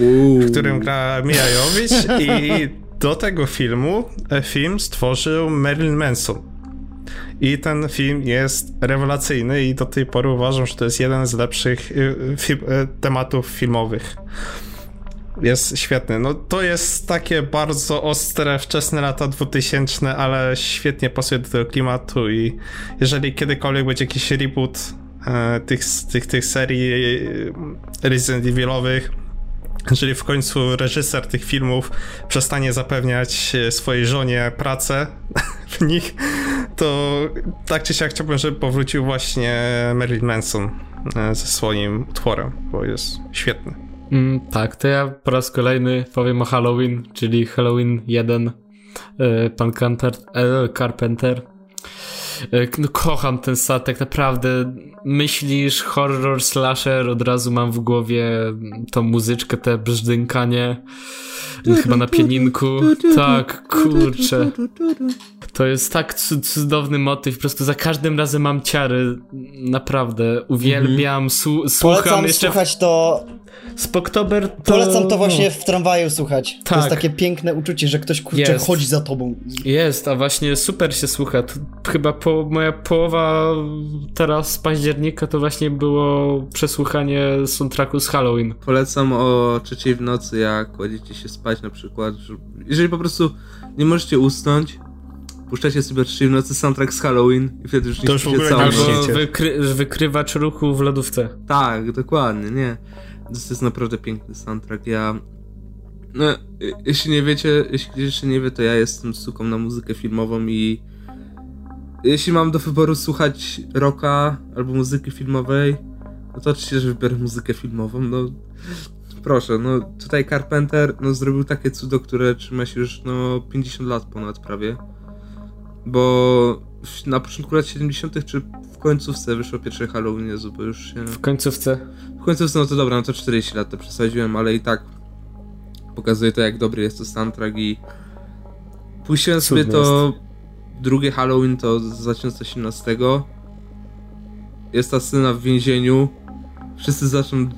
Uuu. w którym gra Mia Jovich (laughs) i do tego filmu e, film stworzył Marilyn Manson. I ten film jest rewelacyjny i do tej pory uważam, że to jest jeden z lepszych e, fi- e, tematów filmowych. Jest świetny. No to jest takie bardzo ostre, wczesne lata 2000, ale świetnie pasuje do tego klimatu i jeżeli kiedykolwiek będzie jakiś reboot e, tych, tych, tych serii Resident Evilowych, jeżeli w końcu reżyser tych filmów przestanie zapewniać e, swojej żonie pracę (laughs) w nich, to tak czy siak chciałbym, żeby powrócił właśnie Marilyn Manson e, ze swoim utworem, bo jest świetny. mm, tak, to ja po raz kolejny powiem o Halloween, czyli Halloween 1, e, pan Carpenter. E, No, kocham ten statek, naprawdę. Myślisz horror, slasher, od razu mam w głowie tą muzyczkę, te brzdękanie. Chyba na pianinku. Tak, kurczę. To jest tak cu- cudowny motyw, po prostu za każdym razem mam ciary. Naprawdę, uwielbiam, su- słucham Polecam jeszcze słuchać to Spoktober to... Polecam to właśnie w tramwaju słuchać. To Tak. jest takie piękne uczucie, że ktoś kurczę Jest. chodzi za tobą. Jest, a właśnie super się słucha. To chyba po, moja połowa teraz października to właśnie było przesłuchanie soundtracku z Halloween. Polecam o trzeciej w nocy, jak kładziecie się spać na przykład. że- Jeżeli po prostu nie możecie usnąć, puszczacie sobie o trzeciej w nocy soundtrack z Halloween i wtedy już nie To w śpicie całą nie noc. Albo wykry, wykrywacz ruchu w lodówce. Tak, dokładnie, nie. To jest naprawdę piękny soundtrack. Ja. No, y- jeśli nie wiecie, jeśli jeszcze nie wie, to ja jestem suką na muzykę filmową i. Jeśli mam do wyboru słuchać rocka albo muzyki filmowej, no to oczywiście, że wybiorę muzykę filmową. No, proszę, no tutaj Carpenter no, zrobił takie cudo, które trzyma się już no 50 lat ponad prawie. Bo na początku lat 70. czy w końcówce wyszło pierwsze Halloween, Jezu, bo już się... W końcówce. W końcu no to dobra, no to 40 lat to przesadziłem, ale i tak pokazuje to jak dobry jest to soundtrack i puściłem sobie to drugie Halloween to z 2018 jest ta scena w więzieniu, wszyscy zaczną,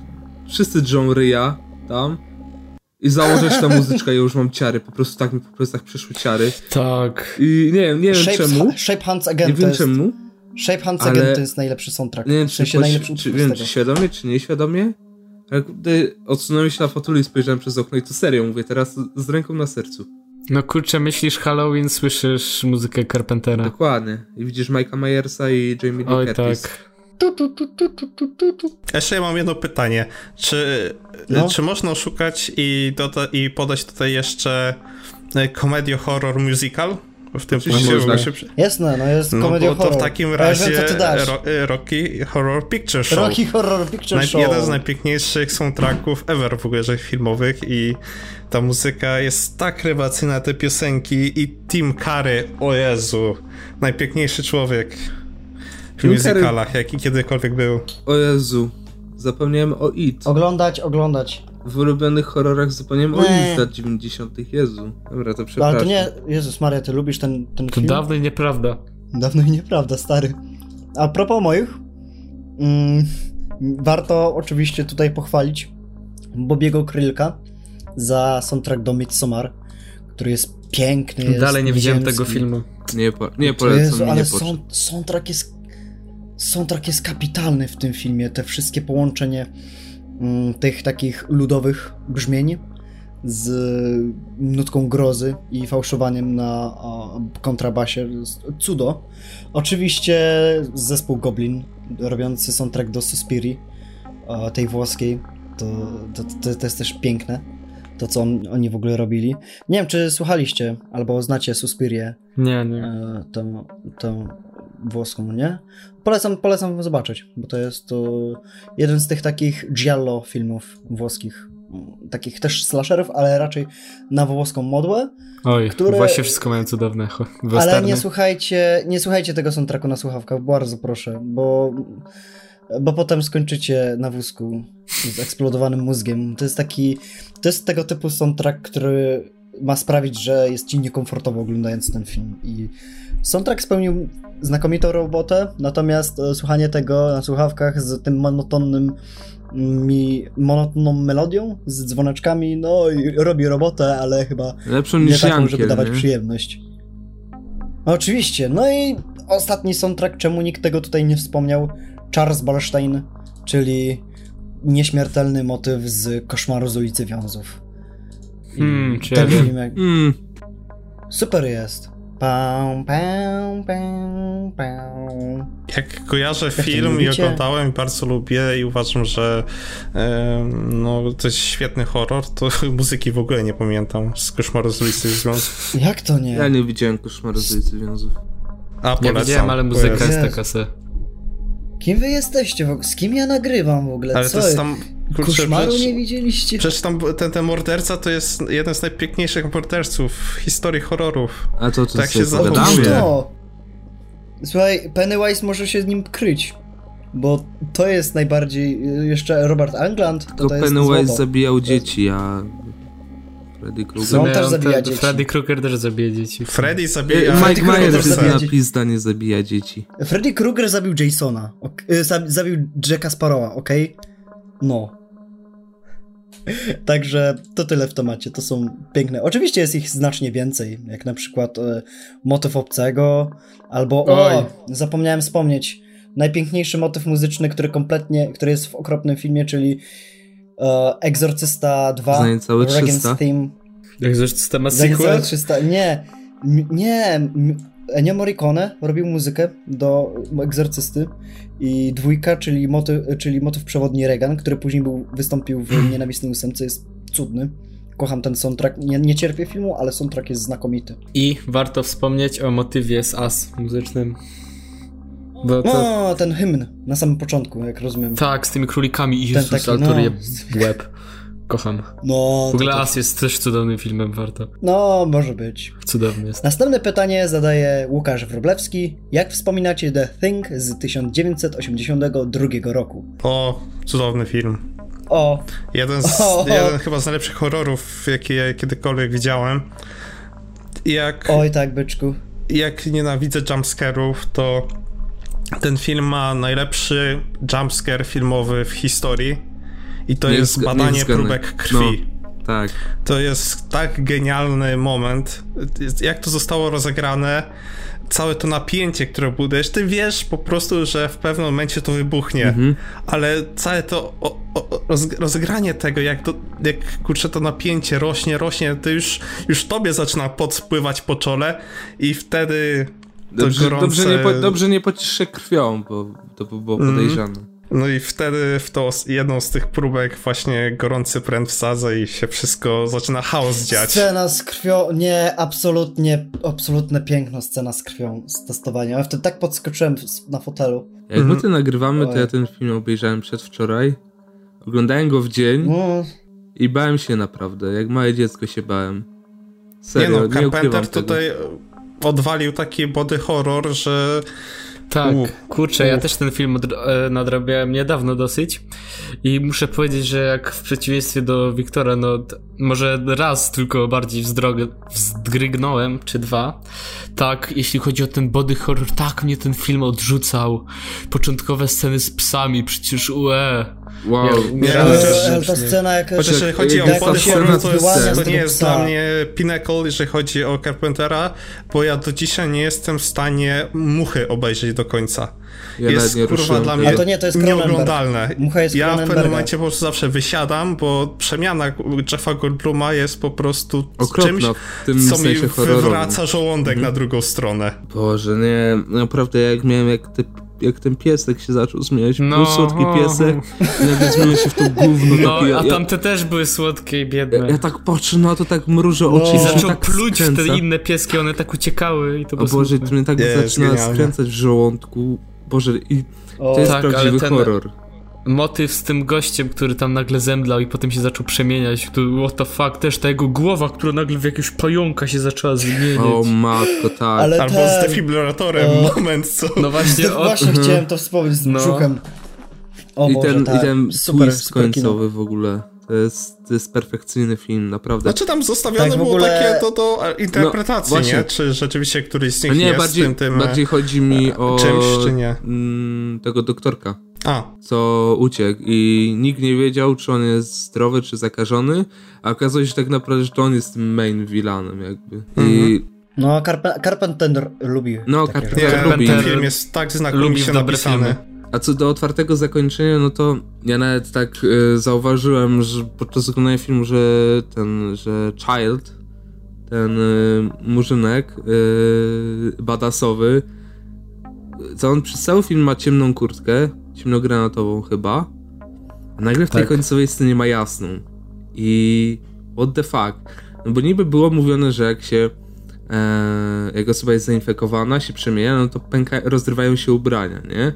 wszyscy drżą ryja tam i założę się ta muzyczka i już mam ciary, po prostu tak mi po prostu tak przyszły ciary. Tak. I nie wiem, nie wiem Shape, czemu, Shape Hands nie Again to wiem jest... czemu, Shape Hands ale- Again to jest najlepszy soundtrack. nie wiem w czy, sensie poś- najlepszy czy, wiem, czy świadomie, czy nieświadomie, ale gdy odsunąłem się na fotelu i spojrzałem przez okno i to serio mówię, teraz z ręką na sercu. No kurczę, myślisz Halloween, słyszysz muzykę Carpentera. Dokładnie. I widzisz Mike'a Myersa i Jamie Lee Oj Curtis. tak. Tu, tu, tu, tu, tu, tu, tu. Jeszcze ja mam jedno pytanie. Czy, No. czy można oszukać i, doda- i podać tutaj jeszcze e, komedię horror musical? W tym punkcie można. się... Jasne, no jest No komedia bo to horror. w takim ja razie wiem, co ty dasz. ro, e, Rocky Horror Picture Show. Rocky Horror Picture Naj- Show. Jeden z najpiękniejszych soundtracków ever w ogóle że filmowych i ta muzyka jest tak rewelacyjna, te piosenki i Tim Curry, o Jezu, najpiękniejszy człowiek w Tim musicalach, jaki kiedykolwiek był. O Jezu. Zapomniałem o It. Oglądać, oglądać. W ulubionych horrorach zapomniałem o z lat 90. Jezu. Dobra, to przepraszam. ale to nie... Jezus Maria, ty lubisz ten, ten To film? dawno i nieprawda. Dawno i nieprawda, stary. A propos moich, mm, warto oczywiście tutaj pochwalić Bobiego Krylka za soundtrack do Midsommar, który jest piękny. Jest Dalej nie widziałem tego filmu. Nie, po, nie polecam, Jezu, ale nie sound, soundtrack jest soundtrack jest kapitalny w tym filmie. Te wszystkie połączenie tych takich ludowych brzmień z nutką grozy i fałszowaniem na kontrabasie. Cudo. Oczywiście zespół Goblin robiący soundtrack do Suspiri, tej włoskiej. To, to, to, to jest też piękne. To, co on, oni w ogóle robili. Nie wiem, czy słuchaliście albo znacie Suspirię Nie, nie. e, tą, tą włoską, nie? Polecam, polecam zobaczyć, bo to jest to jeden z tych takich giallo filmów włoskich, m, takich też slasherów, ale raczej na włoską modłę, Oj, które- właśnie wszystko mają cudowne. cho- ale Westerny. nie słuchajcie, nie słuchajcie tego soundtracku na słuchawkach, bardzo proszę, bo, bo potem skończycie na wózku z eksplodowanym mózgiem. To jest taki, to jest tego typu soundtrack, który ma sprawić, że jest ci niekomfortowo oglądając ten film i soundtrack spełnił znakomitą robotę, natomiast e, słuchanie tego na słuchawkach z tym monotonnym mi monotonną melodią z dzwoneczkami, no robi robotę, ale chyba Lepszą nie niż taką, Jankiel, żeby dawać nie? przyjemność. Oczywiście. No i ostatni soundtrack, czemu nikt tego tutaj nie wspomniał? Charles Ballstein, czyli nieśmiertelny motyw z Koszmaru z ulicy Wiązów. Hmm, ten ja wiem. film jak... Mm, super jest. Pam, pam, pam, pam. Jak kojarzę film i oglądałem, bardzo lubię i uważam, że no, to jest świetny horror, to (laughs) muzyki w ogóle nie pamiętam z Koszmaru z ulicy Związku. Jak to nie? ja nie widziałem koszmaru z ulicy Wiązów. A Ja polecam. widziałem, ale muzyka jest- taka se. Kim wy jesteście? w ogóle? Z kim ja nagrywam w ogóle? Ale Co? to jest tam... kurczę, Koszmaru przecież- nie widzieliście? Przecież tam ten, ten morderca to jest jeden z najpiękniejszych morderców w historii horrorów. A to co Tak się za- Otóż pogadamy? Pogadamy. to! Słuchaj, Pennywise może się z nim kryć, bo to jest najbardziej... y, Jeszcze Robert Angland, to, to Pennywise zabijał dzieci, a Freddy Krueger... on też te- zabija dzieci. Freddy Krueger też zabija dzieci. Freddy zabija... Mike Myers na pizda, nie zabija dzieci. Freddy Krueger zabił Jasona, ok- y, zab- zabił Jacka Sparrowa, okej? No. (laughs) Także to tyle w temacie, to są piękne. Oczywiście jest ich znacznie więcej, jak na przykład e, motyw obcego, albo Oj. o, zapomniałem wspomnieć, najpiękniejszy motyw muzyczny, który kompletnie, który jest w okropnym filmie, czyli e, Egzorcysta 2, Znaję całe 300. Regan's Theme, Egzorcysta ma sequel? Egzorcysta, nie, m- nie, Ennio Morricone robił muzykę do Egzorcysty i dwójka, czyli motyw, czyli motyw przewodni Regan, który później był, wystąpił w Nienawistnej ósemce, jest cudny. Kocham ten soundtrack, nie, nie cierpię filmu, ale soundtrack jest znakomity. I warto wspomnieć o motywie z As muzycznym. Bo to... No, ten hymn na samym początku, jak rozumiem. Tak, z tymi królikami i Jezus, taki, ale no. je w łeb. Kocham. No, W ogóle to, As jest też cudownym filmem, warto. no, może być. Cudowny jest. Następne pytanie zadaje Łukasz Wroblewski. Jak wspominacie The Thing z 1982 roku? O, cudowny film. O, Jeden, z, O. jeden chyba z najlepszych horrorów, jakie kiedykolwiek widziałem. Jak, oj tak, byczku. jak nienawidzę jumpscarów, to ten film ma najlepszy jumpscare filmowy w historii i to Nie jest badanie próbek krwi. Tak. To jest tak genialny moment. Jak to zostało rozegrane, całe to napięcie, które budujesz, ty wiesz po prostu, że w pewnym momencie to wybuchnie, Mhm. ale całe to o, o, roz- rozegranie tego, jak, to, jak kurczę to napięcie rośnie, rośnie, to już, już tobie zaczyna podspływać po czole i wtedy Dobrze, gorące... dobrze, nie, po, dobrze nie pociszę krwią, bo to by było Mhm. podejrzane. No i wtedy w to jedną z tych próbek właśnie gorący pręt wsadza i się wszystko zaczyna chaos dziać. Scena z krwią, nie, absolutnie, absolutne piękno scena z krwią, z testowania. Ja wtedy tak podskoczyłem na fotelu. Jak Mhm. my to nagrywamy, to ja ten film obejrzałem przedwczoraj. Oglądałem go w dzień No, i bałem się naprawdę. Jak małe dziecko się bałem. Serio, nie nie, no, Carpenter tego. tutaj odwalił taki body horror, że Tak, U. kurczę, ja też ten film e, nadrabiałem niedawno dosyć i muszę powiedzieć, że jak w przeciwieństwie do Wiktora, no może raz tylko bardziej wzdrog- wzdrygnąłem, czy dwa, tak, jeśli chodzi o ten body horror, tak mnie ten film odrzucał. Początkowe sceny z psami, przecież ue. Wow. Ja ale, ale ta scena jakaś... Chociaż jeżeli chodzi o body horror, to, jest, to nie jest dla mnie pinnacle, jeżeli chodzi o Carpentera, bo ja do dzisiaj nie jestem w stanie muchy obejrzeć do końca. Ja jest kurwa ruszyłem dla mnie A to nie, to jest nieoglądalne. Mucha jest ja w pewnym momencie po prostu zawsze wysiadam, bo przemiana Jeffa Goldbluma jest po prostu Okropna czymś, w tym co mi wywraca żołądek na drugą stronę. Boże, nie, naprawdę jak miałem, jak, te, jak ten piesek się zaczął zmieniać, No. był słodki piesek i nagle zmienił się w to gówno No, takie, ja, a ja, tamte też były słodkie i biedne. ja, ja tak patrzę na to, tak mrużę oczy No. I że zaczął tak pluć w skręca. te inne pieski, one tak uciekały i to O było Boże, smutne. to mnie tak Jest zaczyna skręcać w żołądku. Boże, i O, to jest tak, prawdziwy ten- horror. Motyw z tym gościem, który tam nagle zemdlał i potem się zaczął przemieniać, to what the fuck, też ta jego głowa, która nagle w jakiegoś pająka się zaczęła zmieniać. O matko, tak. Ale Albo ten- z defibrylatorem o. moment, co... No właśnie, (laughs) o, Właśnie chciałem to wspomnieć z No. brzuchem. O I Boże, ten, tak. I ten super, twist super kino. końcowy w ogóle. To jest, to jest perfekcyjny film, naprawdę. Znaczy tam zostawione Tak, było ogóle- takie do, do interpretacji, No, nie? Czy rzeczywiście któryś z nich nie, jest bardziej, tym, tym... e, bardziej chodzi mi o czymś, czy nie? mm, tego doktorka, A, co uciekł i nikt nie wiedział, czy on jest zdrowy, czy zakażony, a okazuje się tak naprawdę, że to on jest tym main villanem jakby. I No, Carpe- Carpenter lubi No, Carpenter- rzeczy. Carpenter ten film jest tak lubi znakomicie napisany. A co do otwartego zakończenia, no to ja nawet tak e, zauważyłem, że podczas oglądania filmu, że ten, że Child, ten e, murzynek e, badasowy, co on przez cały film ma ciemną kurtkę, ciemnogranatową chyba, a nagle w tej Tak. końcowej scenie ma jasną. I what the fuck? No bo niby było mówione, że jak się e, jak osoba jest zainfekowana, się przemienia, no to pęka, rozrywają się ubrania, nie?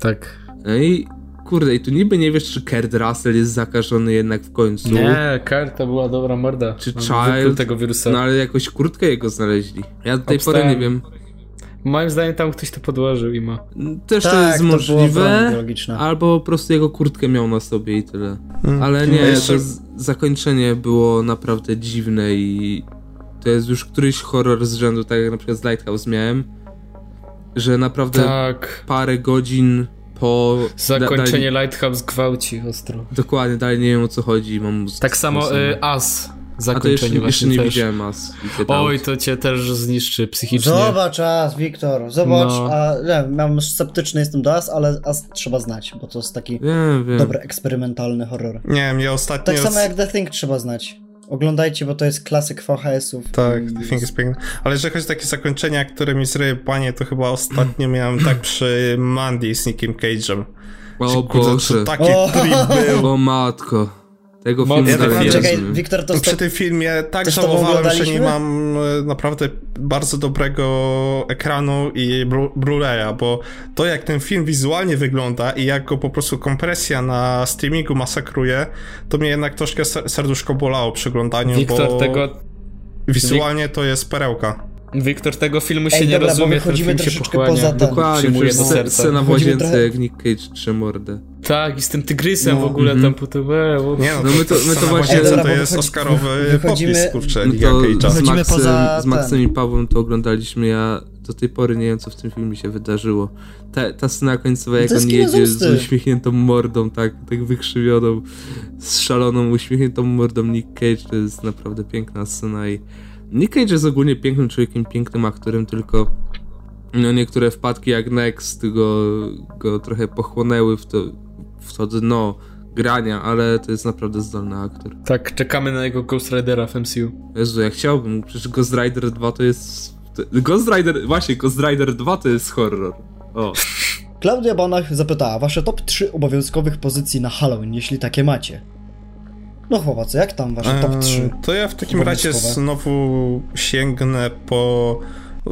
Tak. No i kurde, i tu niby nie wiesz, czy Kurt Russell jest zakażony jednak w końcu. Nie, karta była dobra morda. Czy On Child? tego wirusa. No ale jakoś kurtkę jego znaleźli. Ja do tej Obstałem. pory nie wiem. Moim zdaniem tam ktoś to podłożył i ma. Też to Tak, jest to było możliwe, albo po prostu jego kurtkę miał na sobie i tyle. Mm. Ale nie, No jeszcze- to z- zakończenie było naprawdę dziwne i to jest już któryś horror z rzędu, tak jak na przykład z Lighthouse miałem, że naprawdę Tak. parę godzin po... Zakończenie da- Lighthouse gwałci ostro. Dokładnie, dalej nie wiem o co chodzi. Mam Tak samo y, As. A to jeszcze, Zakończenie jeszcze właśnie nie też. widziałem As. Oj, to cię też zniszczy psychicznie. Zobacz As, Wiktor, zobacz, No. a nie, mam sceptyczny jestem do As, ale As trzeba znać, bo to jest taki Wiem, wiem. dobry, eksperymentalny horror. Nie wiem, ja ostatnio... Tak samo jak The Thing trzeba znać. Oglądajcie, bo to jest klasyk VHS-ów. Tak, The Thing jest piękny. Ale jeżeli chodzi o takie zakończenia, które mi zryje panie, to chyba ostatnio (clears throat) miałem tak przy Mandy z Nickiem Cage'em. O Boże. to taki O! trip był. O matko. Tego filmu film. dalej nie Czekaj. Wiktor, to przy tym filmie tak żałowałem, że nie mam e, naprawdę bardzo dobrego ekranu i blu- Blu-raya, bo to jak ten film wizualnie wygląda i jak go po prostu kompresja na streamingu masakruje, to mnie jednak troszkę ser- serduszko bolało przy oglądaniu, Wiktor, bo tego, wizualnie to jest perełka. Wiktor, tego filmu się Ej, nie dobra, bo rozumie, ten film się pochłania. poza ten. Dokładnie, Przyjmuje do serca. scena w łazience, trochę- jak Nick Cage trze mordę. Tak, i z tym tygrysem No. w ogóle Mhm. tam po to, wow. Nie no, No to, my to- my to właśnie- właśnie Dobra, to jest wychodzi- oscarowy wychodzimy- popis, kurczę, No to z Wychodzimy Maxem, poza z Maxem ten. i Pawłem to oglądaliśmy, ja do tej pory nie wiem, co w tym filmie się wydarzyło. Ta, ta scena końcowa, jak on jedzie z uśmiechniętą mordą, tak, tak wykrzywioną, z szaloną, uśmiechniętą mordą Nick Cage, to jest naprawdę piękna scena i Nick Cage jest ogólnie pięknym człowiekiem, pięknym aktorem, tylko no niektóre wpadki jak Next go, go trochę pochłonęły w to, w to dno grania, ale to jest naprawdę zdolny aktor. Tak, czekamy na jego Ghost Ridera w MCU. Jezu, ja chciałbym, przecież Ghost Rider 2 to jest... Ghost Rider, właśnie, Ghost Rider 2 to jest horror. O, Klaudia Banach zapytała, wasze top 3 obowiązkowych pozycji na Halloween, jeśli takie macie. No chłopacy, jak tam wasze top 3? Eee, To ja w takim razie znowu sięgnę po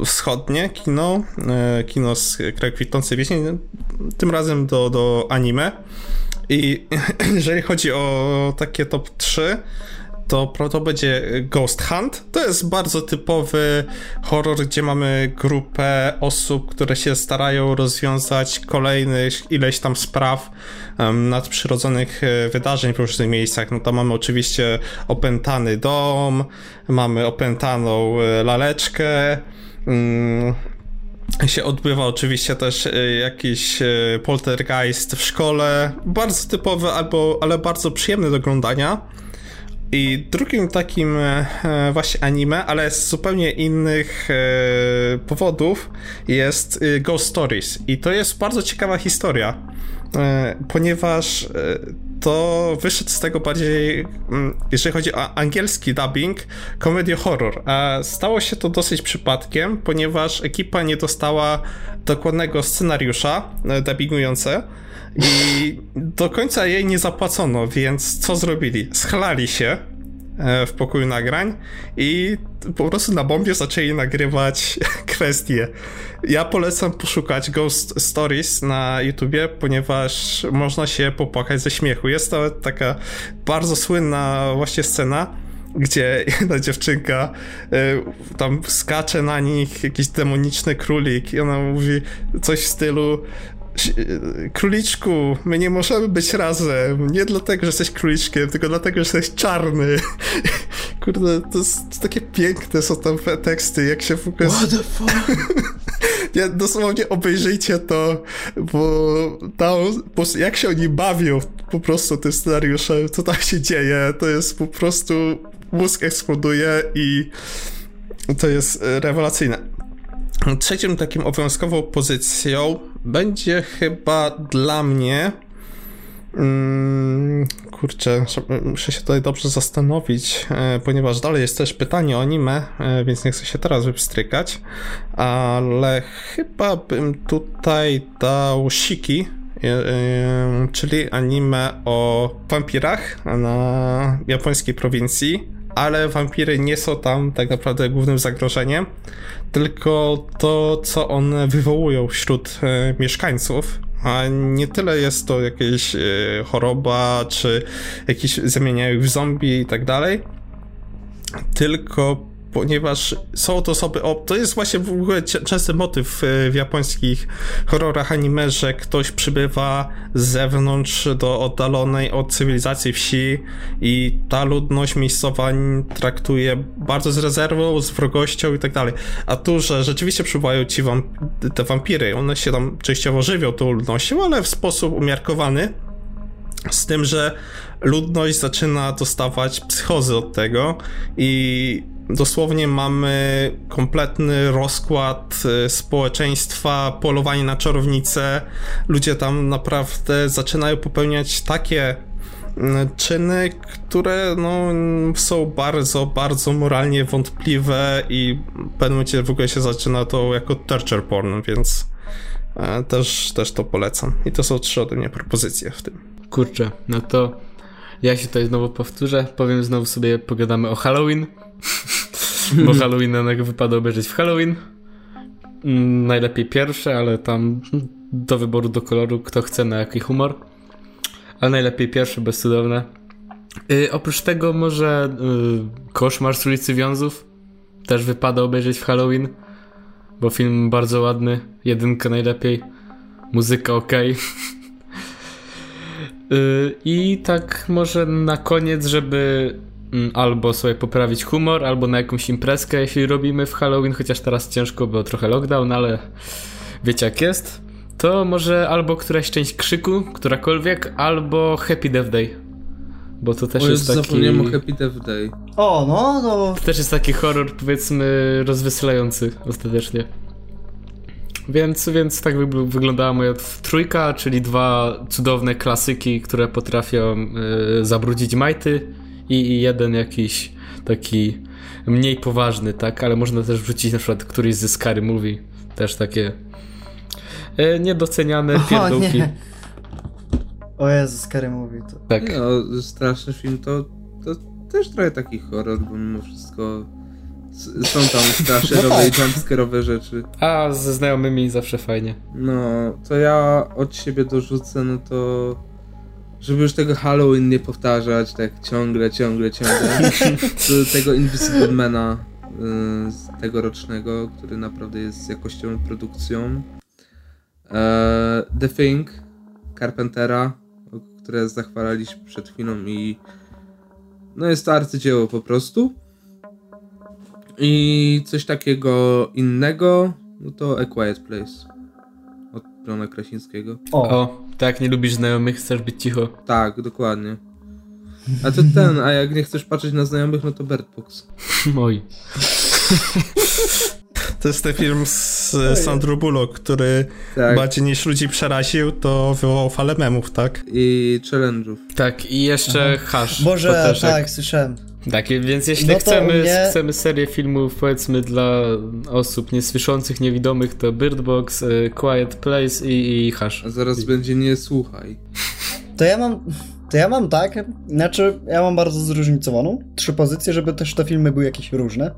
wschodnie kino, e, kino z kraju kwitnącej wieśni, tym razem do, do anime. I (clears throat) jeżeli chodzi o takie top 3, to to będzie Ghost Hunt. To jest bardzo typowy horror, gdzie mamy grupę osób, które się starają rozwiązać kolejnych ileś tam spraw em, nadprzyrodzonych e, wydarzeń w różnych miejscach. No to mamy oczywiście opętany dom, mamy opętaną e, laleczkę. Mm, się odbywa oczywiście też e, jakiś poltergeist w szkole. Bardzo typowy, albo, ale bardzo przyjemny do oglądania. I drugim takim e, właśnie anime, ale z zupełnie innych e, powodów jest e, Ghost Stories. I to jest bardzo ciekawa historia, ponieważ to wyszedł z tego bardziej, mm, jeżeli chodzi o angielski dubbing, komedio horror. A stało się to dosyć przypadkiem, ponieważ ekipa nie dostała dokładnego scenariusza dubbingujące. I do końca jej nie zapłacono, więc co zrobili? Schlali się e, w pokoju nagrań i po prostu na bombie zaczęli nagrywać (laughs) kwestie. Ja polecam poszukać Ghost Stories na YouTubie, ponieważ można się popłakać ze śmiechu. Jest to taka bardzo słynna właśnie scena, gdzie (laughs) jedna dziewczynka y, tam skacze na nich jakiś demoniczny królik i ona mówi coś w stylu "Ś- y, Króliczku, my nie możemy być razem. Nie dlatego, że jesteś króliczkiem, tylko dlatego, że jesteś czarny. (laughs) Kurde, to, jest, takie piękne są tam te teksty, jak się w ogóle... What the fuck? (laughs) Ja dosłownie obejrzyjcie to, bo tam, prostu jak się oni bawią po prostu tym scenariuszem, co tam się dzieje, to jest po prostu mózg eksploduje i to jest rewelacyjne. Trzecim takim obowiązkową pozycją będzie chyba dla mnie Mm, kurczę, muszę się tutaj dobrze zastanowić, e, ponieważ dalej jest też pytanie o anime, e, więc nie chcę się teraz wypstrykać, ale chyba bym tutaj dał Shiki, e, czyli anime o wampirach na japońskiej prowincji, ale wampiry nie są tam tak naprawdę głównym zagrożeniem, tylko to, co one wywołują wśród e, mieszkańców. A nie tyle jest to jakaś e, choroba, czy jakieś zamieniają ich w zombie i tak dalej, tylko ponieważ są to osoby, o, to jest właśnie w ogóle częsty motyw e, w japońskich horrorach anime, że ktoś przybywa z zewnątrz do oddalonej od cywilizacji wsi i ta ludność miejscowa traktuje bardzo z rezerwą, z wrogością i tak dalej. A tu, że rzeczywiście przybywają ci wam, te wampiry, one się tam częściowo żywią tą ludnością, ale w sposób umiarkowany, z tym, że ludność zaczyna dostawać psychozy od tego i dosłownie mamy kompletny rozkład e, społeczeństwa, polowanie na czarownice. Ludzie tam naprawdę zaczynają popełniać takie mm, czyny, które no, są bardzo, bardzo moralnie wątpliwe i w pewnym momencie w ogóle się zaczyna to jako torture porn, więc e, też, też to polecam. I to są trzy ode mnie propozycje w tym. Kurczę, no to ja się tutaj znowu powtórzę. Powiem znowu sobie, pogadamy o Halloween. Bo Halloween jednak wypada obejrzeć w Halloween. Mm, Najlepiej pierwsze, ale tam do wyboru, do koloru, kto chce, na jaki humor. Ale najlepiej pierwsze, bezcudowne. Yy, oprócz tego może yy, Koszmar z ulicy Wiązów też wypada obejrzeć w Halloween, bo film bardzo ładny, jedynka najlepiej, muzyka ok. (laughs) I tak może na koniec, żeby albo sobie poprawić humor, albo na jakąś imprezkę, jeśli robimy w Halloween, chociaż teraz ciężko, bo trochę lockdown, ale wiecie jak jest. To może albo któraś część krzyku, którakolwiek, albo Happy Death Day. Bo to też O, jest już taki. zapomniałem o Happy Death Day. O, no, no. To też jest taki horror, powiedzmy, rozweselający ostatecznie. Więc, więc tak by wyglądała moja trójka, czyli dwa cudowne klasyki, które potrafią y, zabrudzić majty i, i jeden jakiś taki mniej poważny, tak? Ale można też wrzucić na przykład któryś ze Scary Movie. Też takie y, niedoceniane pierdółki. O, nie. o Jezu, Scary Movie. To... Tak. No, straszny film to, to też trochę taki horror, bo mimo wszystko są tam slasherowe No tak. jumpscare'owe rzeczy. A ze znajomymi zawsze fajnie. No, to ja od siebie dorzucę, no to żeby już tego Halloween nie powtarzać tak ciągle, ciągle, ciągle, (laughs) tego Invisible Mana y, tegorocznego, który naprawdę jest jakościową produkcją. E, The Thing Carpentera, które zachwalaliśmy przed chwilą i no jest to arcydzieło po prostu. I coś takiego innego, no to A Quiet Place Johna Krasińskiego. O, O, tak, nie lubisz znajomych, chcesz być cicho. Tak, dokładnie. A to ten, a jak nie chcesz patrzeć na znajomych, no to Bird Box. (laughs) Moi. To jest ten film z Sandro Bullock, który Tak. bardziej niż ludzi przeraził, to wywołał falę memów, tak? I challenge'ów. Tak, i jeszcze hash. Boże, tak, słyszałem. Tak, więc jeśli No chcemy, mnie- chcemy serię filmów, powiedzmy, dla osób niesłyszących, niewidomych, to Bird Box, y, Quiet Place i, i Hush. A zaraz będzie nie słuchaj. To ja mam. To ja mam tak, znaczy ja mam bardzo zróżnicowaną trzy pozycje, żeby też te filmy były jakieś różne.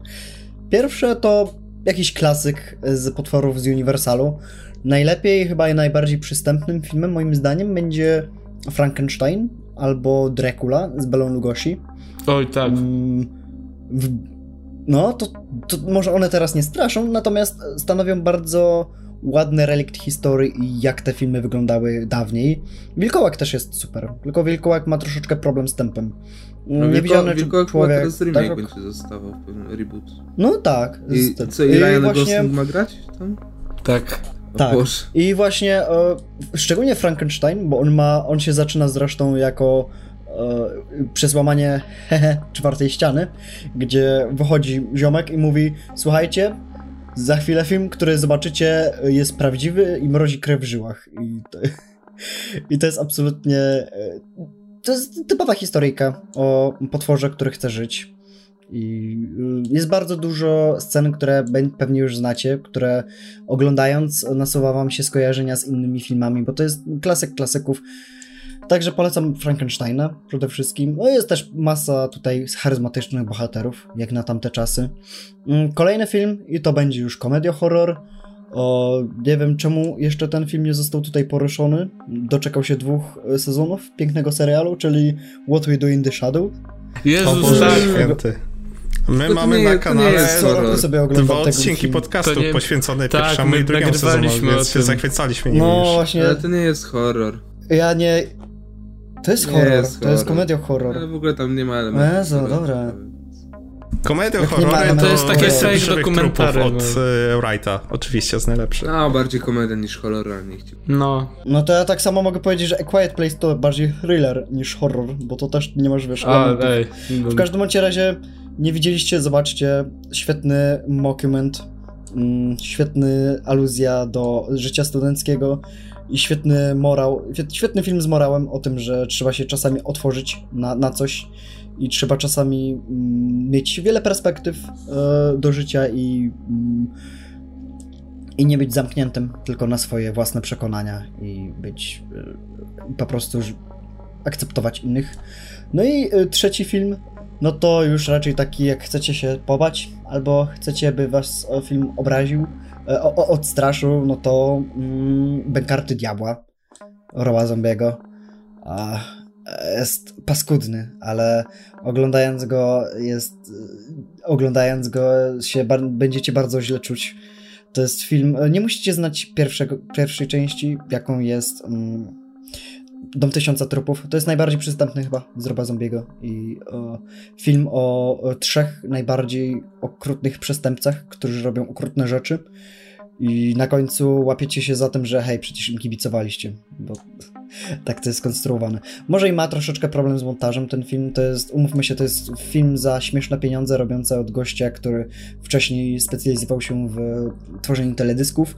Pierwsze to jakiś klasyk z potworów z Universalu. Najlepiej, chyba i najbardziej przystępnym filmem moim zdaniem będzie Frankenstein albo Dracula z Belą Lugosi. Oj, tak. Mm, no, to, to może one teraz nie straszą, natomiast stanowią bardzo ładny relikt historii i jak te filmy wyglądały dawniej. Wilkołak też jest super, tylko Wilkołak ma troszeczkę problem z tempem. No, Niewidziany Wilko, Wilko człowiek... teraz remake tak, będzie zostawał w pewnym reboot. no tak. I co, i Ryan właśnie, Gosling ma grać tam? Tak. Tak. I właśnie, e, szczególnie Frankenstein, bo on ma, on się zaczyna zresztą jako przez łamanie (laughs) czwartej ściany, gdzie wychodzi ziomek i mówi, słuchajcie, za chwilę film, który zobaczycie jest prawdziwy i mrozi krew w żyłach. I to, (laughs) i to jest absolutnie, e, to jest typowa historyjka o potworze, który chce żyć. I y, jest bardzo dużo scen, które pewnie już znacie, które oglądając nasuwa wam się skojarzenia z innymi filmami, bo to jest klasyk klasyków. Także polecam Frankensteina przede wszystkim. No jest też masa tutaj charyzmatycznych bohaterów, jak na tamte czasy. Mm, Kolejny film i to będzie już komedio-horror. O, nie wiem czemu jeszcze ten film nie został tutaj poruszony. Doczekał się dwóch e, sezonów pięknego serialu, czyli What We Do in the Shadow. O Jezus, Boże tak. Święty. My to mamy nie- na to nie kanale horror. roku sobie dwa odcinki podcastu nie- poświęcone tak, pierwszemu i drugiemu sezonowi, więc się zachwycaliśmy nimi No już. właśnie, Ale to nie jest horror. ja nie... To jest Nie horror, jest to jest horror. komedio-horror. Ale w ogóle tam nie ma elementów. Jezu, horroru. dobra. Komedia horrory elementów, to, To jest takie jest fake dokumentary, trupów od no. e, Wrighta. Oczywiście jest najlepszy. No, bardziej komedia niż horror, ale nie chciał. No, No to ja tak samo mogę powiedzieć, że A Quiet Place to bardziej thriller niż horror, bo to też nie masz, wiesz, a ej. W każdym bądź razie nie widzieliście, zobaczcie, świetny mockument, mm, świetny aluzja do życia studenckiego i świetny morał, świet- świetny film z morałem o tym, że trzeba się czasami otworzyć na, na coś i trzeba czasami mm, mieć wiele perspektyw e, do życia i mm, i nie być zamkniętym tylko na swoje własne przekonania i być e, po prostu akceptować innych. No i y, trzeci film, no to już raczej taki, jak chcecie się pobać, albo chcecie, by was film obraził, e, o, o, odstraszył, no to mm, Diabła, Roła Zombiego. A, e, jest paskudny, ale oglądając go jest, y, oglądając go się bar- będziecie bardzo źle czuć. To jest film, e, nie musicie znać pierwszego, pierwszej części, jaką jest mm, Dom Tysiąca Trupów. To jest najbardziej przystępny chyba z Roba Zombiego i e, film o, o trzech najbardziej okrutnych przestępcach, którzy robią okrutne rzeczy i na końcu łapiecie się za tym, że hej, przecież im kibicowaliście, bo (laughs) tak to jest skonstruowane. Może i ma troszeczkę problem z montażem ten film, to jest, umówmy się, to jest film za śmieszne pieniądze robiące od gościa, który wcześniej specjalizował się w tworzeniu teledysków.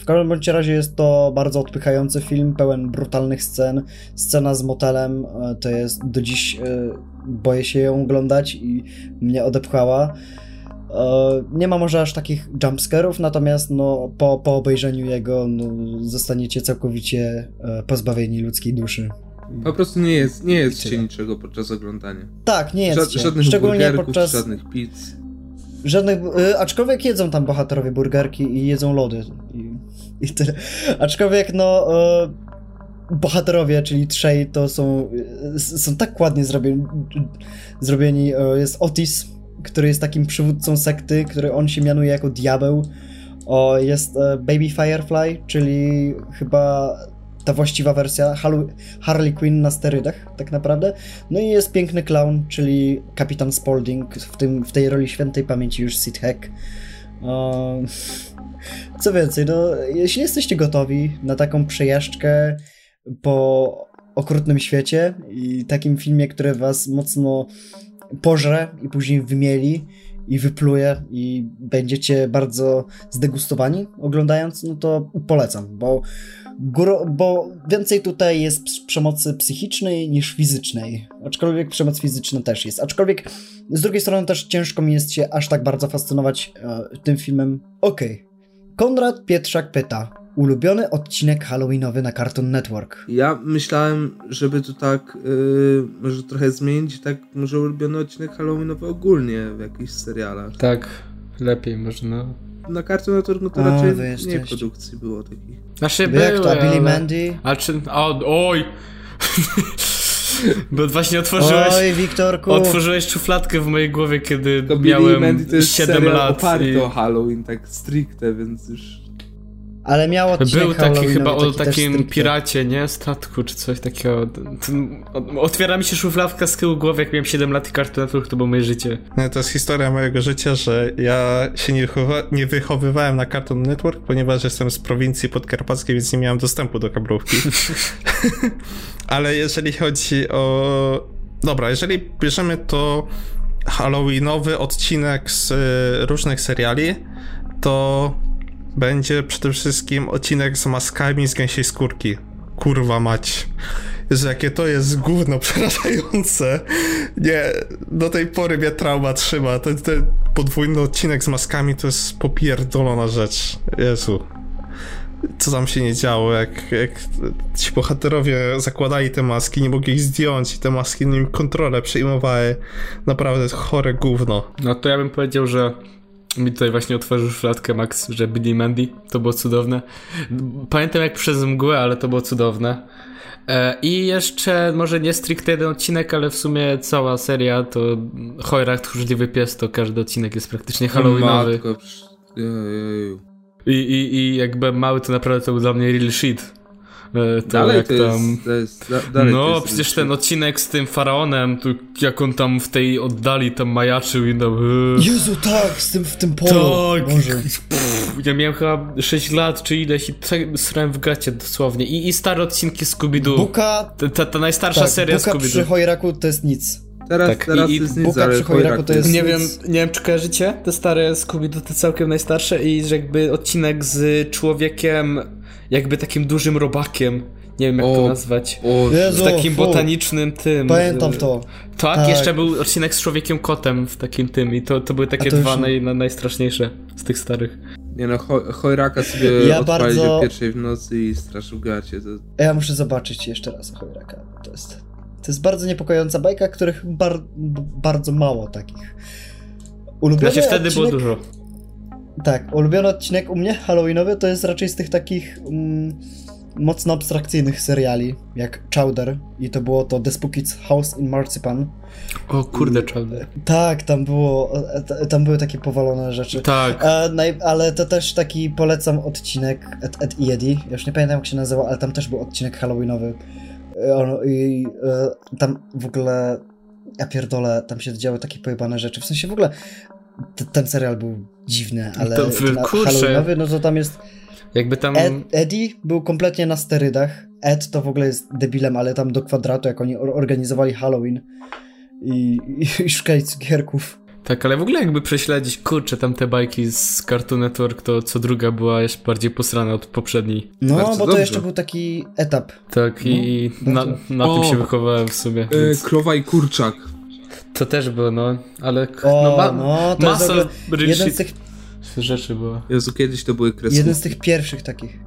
W każdym bądź razie jest to bardzo odpychający film, pełen brutalnych scen. Scena z motelem e, to jest do dziś, e, boję się ją oglądać i mnie odepchała. E, nie ma może aż takich jumpscarów, natomiast no, po, po obejrzeniu jego no, zostaniecie całkowicie e, pozbawieni ludzkiej duszy. Po prostu nie jest, nie jest się niczego podczas oglądania. Tak, nie jest Ża- żadnych Szczególnie podczas... żadnych pizz. Żadnych, y, aczkolwiek jedzą tam bohaterowie burgerki i jedzą lody. I, i tyle. Aczkolwiek no... Bohaterowie, czyli trzej, to są, są tak ładnie zrobieni. zrobieni. Jest Otis, który jest takim przywódcą sekty, który on się mianuje jako diabeł. O, jest e, Baby Firefly, czyli chyba ta właściwa wersja Harley Quinn na sterydach, tak naprawdę. No i jest piękny clown, czyli kapitan Spaulding, w, tym, w tej roli świętej pamięci już Sid Hack. O, (laughs) co więcej, no, jeśli jesteście gotowi na taką przejażdżkę po okrutnym świecie i takim filmie, który was mocno pożre i później wymieli i wypluje i będziecie bardzo zdegustowani oglądając, no to polecam, bo, góro, bo więcej tutaj jest przemocy psychicznej niż fizycznej, aczkolwiek przemoc fizyczna też jest, aczkolwiek z drugiej strony też ciężko mi jest się aż tak bardzo fascynować e, tym filmem. Okej. Okay. Konrad Pietrzak pyta, Ulubiony odcinek Halloweenowy na Cartoon Network. Ja myślałem, żeby to tak yy, może trochę zmienić, tak może ulubiony odcinek Halloweenowy ogólnie w jakichś serialach. Tak, lepiej można. Na Cartoon Network no to o, raczej nie produkcji było takich. Znaczy były, Jak to, a Billy ale... Mandy? A czy... O, oj! (laughs) Bo właśnie otworzyłeś. Oj, Wiktorku. Otworzyłeś szufladkę w mojej głowie, kiedy to miałem Mandy to jest 7 lat. oparty i... o Halloween, tak stricte, więc już ale miał odcinek Był taki chyba o takim piracie, nie? Statku czy coś takiego. Otwiera mi się szufladka z tyłu głowy, jak miałem 7 lat i Network to było moje życie. No, to jest historia mojego życia, że ja się nie, wychowa- nie wychowywałem na Cartoon Network, ponieważ jestem z prowincji podkarpackiej, więc nie miałem dostępu do kablówki. (laughs) Ale jeżeli chodzi o... Dobra, jeżeli bierzemy to Halloweenowy odcinek z y, różnych seriali, to będzie przede wszystkim odcinek z maskami z gęsiej skórki. Kurwa mać. Jezu, jakie to jest gówno przerażające. Nie, do tej pory mnie trauma trzyma. Ten, ten podwójny odcinek z maskami to jest popierdolona rzecz. Jezu. Co tam się nie działo, jak, jak ci bohaterowie zakładali te maski, nie mogli ich zdjąć i te maski nim kontrolę przejmowały. Naprawdę chore gówno. No to ja bym powiedział, że mi tutaj właśnie otworzył szufladkę Max, że Billy Mandy, to było cudowne. Pamiętam jak przez mgłę, ale to było cudowne. E, I jeszcze, może nie stricte jeden odcinek, ale w sumie cała seria to Hojrak Tchórzliwy Pies, to każdy odcinek jest praktycznie halloweenowy. I, i, I jakby mały to naprawdę to był dla mnie real shit. E, to dalej jak to tam... Jest, to jest, da, dalej no, to jest przecież ten odcinek z tym faraonem, tu, jak on tam w tej oddali tam majaczył i no... Jezu, tak, z tym, w tym polu. Tak. Boże. Ja miałem chyba 6 lat, czy ileś i srałem w gacie dosłownie. I, i stare odcinki Scooby-Doo. Buka... Ta, ta, ta najstarsza tak, seria Buka Scooby-Doo. przy Hojraku to jest nic. Teraz, tak, teraz i, jest nic, Buka przy Hojraku to jest Nie nic. wiem, nie wiem, czy kojarzycie te stare Scooby-Doo, te całkiem najstarsze i że jakby odcinek z człowiekiem jakby takim dużym robakiem nie wiem jak o, to nazwać. O, Jezu, w takim fu. botanicznym tym. Pamiętam to. Tak, tak, jeszcze był odcinek z człowiekiem kotem w takim tym i to, to były takie to dwa już... naj, najstraszniejsze z tych starych. Nie no, cho Chojraka sobie ja odpalić bardzo... o pierwszej w nocy i straszył gacie. To... Ja muszę zobaczyć jeszcze raz Chojraka. To jest, to jest bardzo niepokojąca bajka, których bar bardzo mało takich. Ulubiony znaczy wtedy odcinek... było dużo. Tak, ulubiony odcinek u mnie halloweenowy to jest raczej z tych takich... Mm, mocno abstrakcyjnych seriali, jak Chowder i to było to The Spooky House in Marzipan. O kurde, Chowder. Tak, tam było, tam były takie powalone rzeczy. Tak. E, ale to też taki polecam odcinek Ed, Ed i Eddie, ja już nie pamiętam jak się nazywał, ale tam też był odcinek halloweenowy. E, ono- I e, tam w ogóle, ja pierdolę, tam się działy takie pojebane rzeczy. W sensie w ogóle ten serial był dziwny, ale To ten. Halloweenowy, no to tam jest Jakby tam... Ed, Eddie był kompletnie na sterydach. Ed to w ogóle jest debilem, ale tam do kwadratu, jak oni or- organizowali Halloween i, i, i szukali cukierków. Tak, ale w ogóle jakby prześledzić, kurczę, tam te bajki z Cartoon Network, to co druga była jeszcze bardziej posrana od poprzedniej. No, Bardzo bo to dobrze. jeszcze był taki etap. Tak, i No, na, bardzo. na tym się wychowałem w sumie. E, Więc krowa i kurczak. To też było, no, ale O, no, ma, no, to jest masa real jeden z tych, rzeczy było. Jezu, kiedyś to były kreskówki. jeden z tych pierwszych takich.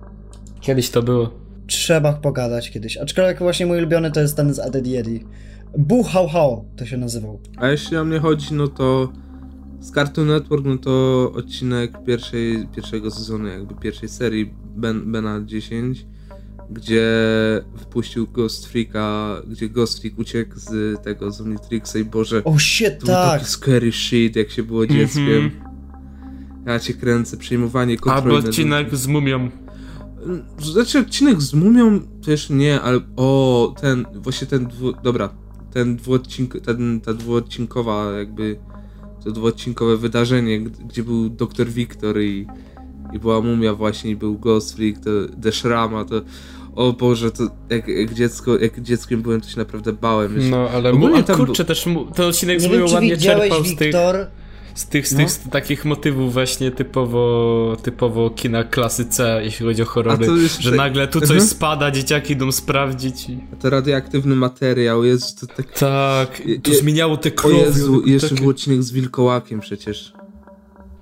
Kiedyś to było. Trzeba pogadać kiedyś. Aczkolwiek właśnie mój ulubiony to jest ten z Eddie Eddie. Bu How How to się nazywał. A jeśli o mnie chodzi, no to z Cartoon Network, no to odcinek pierwszej, pierwszego sezonu, jakby pierwszej serii ben, Bena 10, gdzie wpuścił Ghost Freaka, gdzie Ghost Freak uciekł z tego, z Omnitrixa i Boże, Oh shit, to tak! taki scary shit, jak się było dzieckiem. Mhm. Ja cię kręcę, przejmowanie Albo kontroli. nad odcinek z mumią. Znaczy odcinek z Mumią to jeszcze nie, ale o, ten, właśnie ten, dwu, dobra, ten dwuodcink, ten, ta dwuodcinkowa jakby, to dwuodcinkowe wydarzenie, gdzie był Dr. Victor i, i była Mumia właśnie i był Ghost Freak, to The Shrama, to o Boże, to jak, jak dziecko, jak dzieckiem byłem, to się naprawdę bałem. Się- No, ale mu, a tam kurczę, też mu, ten odcinek z ładnie czerpał z tych, z tych, z No. tych z takich motywów właśnie typowo, typowo kina klasy C, jeśli chodzi o A horrory. Że nagle tu coś Mhm. spada, dzieciaki idą sprawdzić i... To radioaktywny materiał, Jezu, to tak... Tak, to Je- zmieniało te O krowy. Jezu, i jeszcze takie- był odcinek z Wilkołakiem przecież.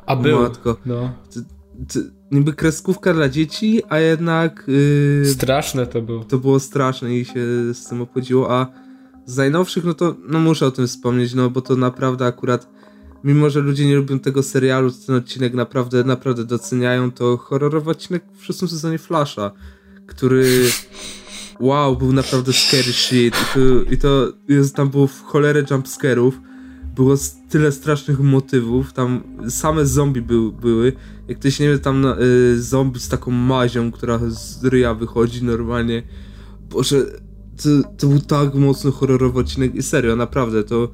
A O był. matko. No. To, niby kreskówka dla dzieci, a jednak yy, Straszne to było. to było straszne i się z tym obchodziło, a z najnowszych, no to no muszę o tym wspomnieć, no bo to naprawdę akurat, mimo że ludzie nie lubią tego serialu, ten odcinek naprawdę, naprawdę doceniają, to horrorowy odcinek w szóstym sezonie Flasha, który wow, był naprawdę scary shit i to, i to jest, tam było w cholerę jumpscarów, było tyle strasznych motywów, tam same zombie był, były, jak ktoś nie wie, tam y, zombie z taką mazią, która z ryja wychodzi normalnie. Boże, to, to był tak mocno horrorowy odcinek i serio, naprawdę, to,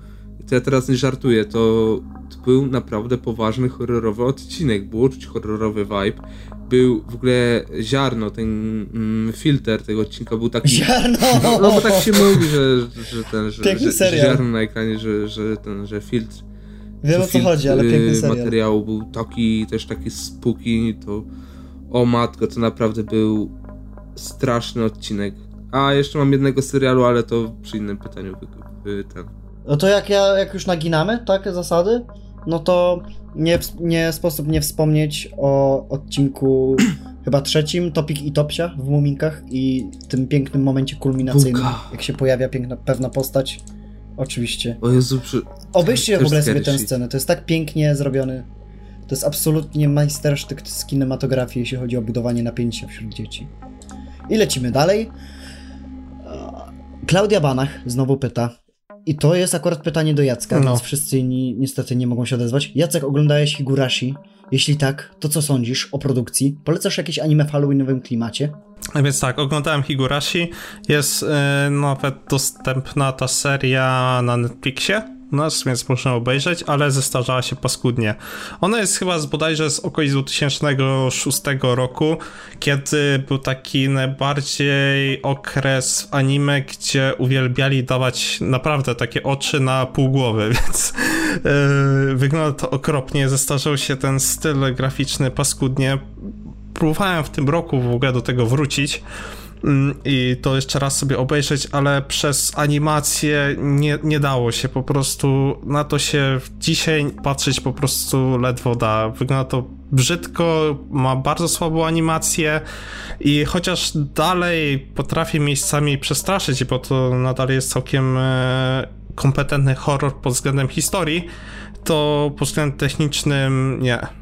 to ja teraz nie żartuję, to, to był naprawdę poważny horrorowy odcinek, było czuć horrorowy vibe. Był w ogóle ziarno, ten mm, filtr tego odcinka był taki... Ziarno! No bo tak się mówi, że, że ten, że, Piękny że, że ziarno na ekranie, że, że ten, że filtr Wiem o co chodzi, ale piękny y, serial. materiału był taki, też taki spooky, to o matko, to naprawdę był straszny odcinek. A jeszcze mam jednego serialu, ale to przy innym pytaniu wy, ten. No to jak, ja, jak już naginamy, tak, zasady, no to nie, nie sposób nie wspomnieć o odcinku (clears throat) chyba trzecim, Topik i Topsia w Muminkach i tym pięknym momencie kulminacyjnym, Buka. jak się pojawia piękna, pewna postać. Oczywiście. O Jezu, przy... Obejrzcie Też w ogóle sobie tę scenę, to jest tak pięknie zrobiony. To jest absolutnie majstersztyk z kinematografii, jeśli chodzi o budowanie napięcia wśród dzieci. I lecimy dalej. Klaudia Banach znowu pyta. I to jest akurat pytanie do Jacka, No. więc wszyscy inni niestety nie mogą się odezwać. Jacek, oglądałeś Higurashi? Jeśli tak, to co sądzisz o produkcji? Polecasz jakieś anime w halloweenowym klimacie? A Więc tak, oglądałem Higurashi. Jest e, nawet dostępna ta seria na Netflixie. Nas, więc można obejrzeć, ale zestarzała się paskudnie. Ona jest chyba z bodajże z okolic 2006 roku, kiedy był taki najbardziej okres anime, gdzie uwielbiali dawać naprawdę takie oczy na pół głowy, (laughs) więc e, wygląda to okropnie. Zestarzał się ten styl graficzny paskudnie próbowałem w tym roku w ogóle do tego wrócić i to jeszcze raz sobie obejrzeć, ale przez animację nie, nie dało się po prostu na to się dzisiaj patrzeć po prostu ledwo da. Wygląda to brzydko, ma bardzo słabą animację i chociaż dalej potrafię miejscami przestraszyć, bo to nadal jest całkiem e, kompetentny horror pod względem historii, to pod względem technicznym nie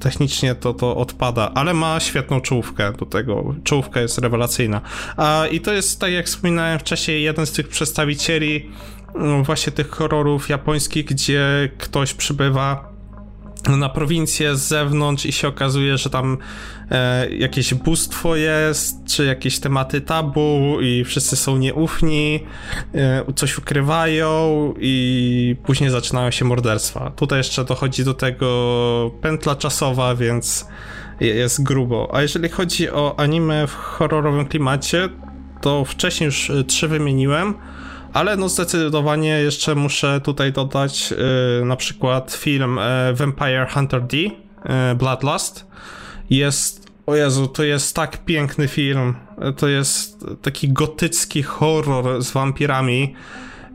technicznie to, to odpada, ale ma świetną czołówkę do tego. Czołówka jest rewelacyjna. A, I to jest, tak jak wspominałem wcześniej, jeden z tych przedstawicieli mm, właśnie tych horrorów japońskich, gdzie ktoś przybywa na prowincję z zewnątrz i się okazuje, że tam e, jakieś bóstwo jest, czy jakieś tematy tabu i wszyscy są nieufni, e, coś ukrywają i później zaczynają się morderstwa. Tutaj jeszcze dochodzi do tego pętla czasowa, więc jest grubo. A jeżeli chodzi o anime w horrorowym klimacie, to wcześniej już e, trzy wymieniłem. Ale no zdecydowanie jeszcze muszę tutaj dodać yy, na przykład film yy, Vampire Hunter D, yy, Bloodlust. Jest, o Jezu, to jest tak piękny film. To jest taki gotycki horror z wampirami,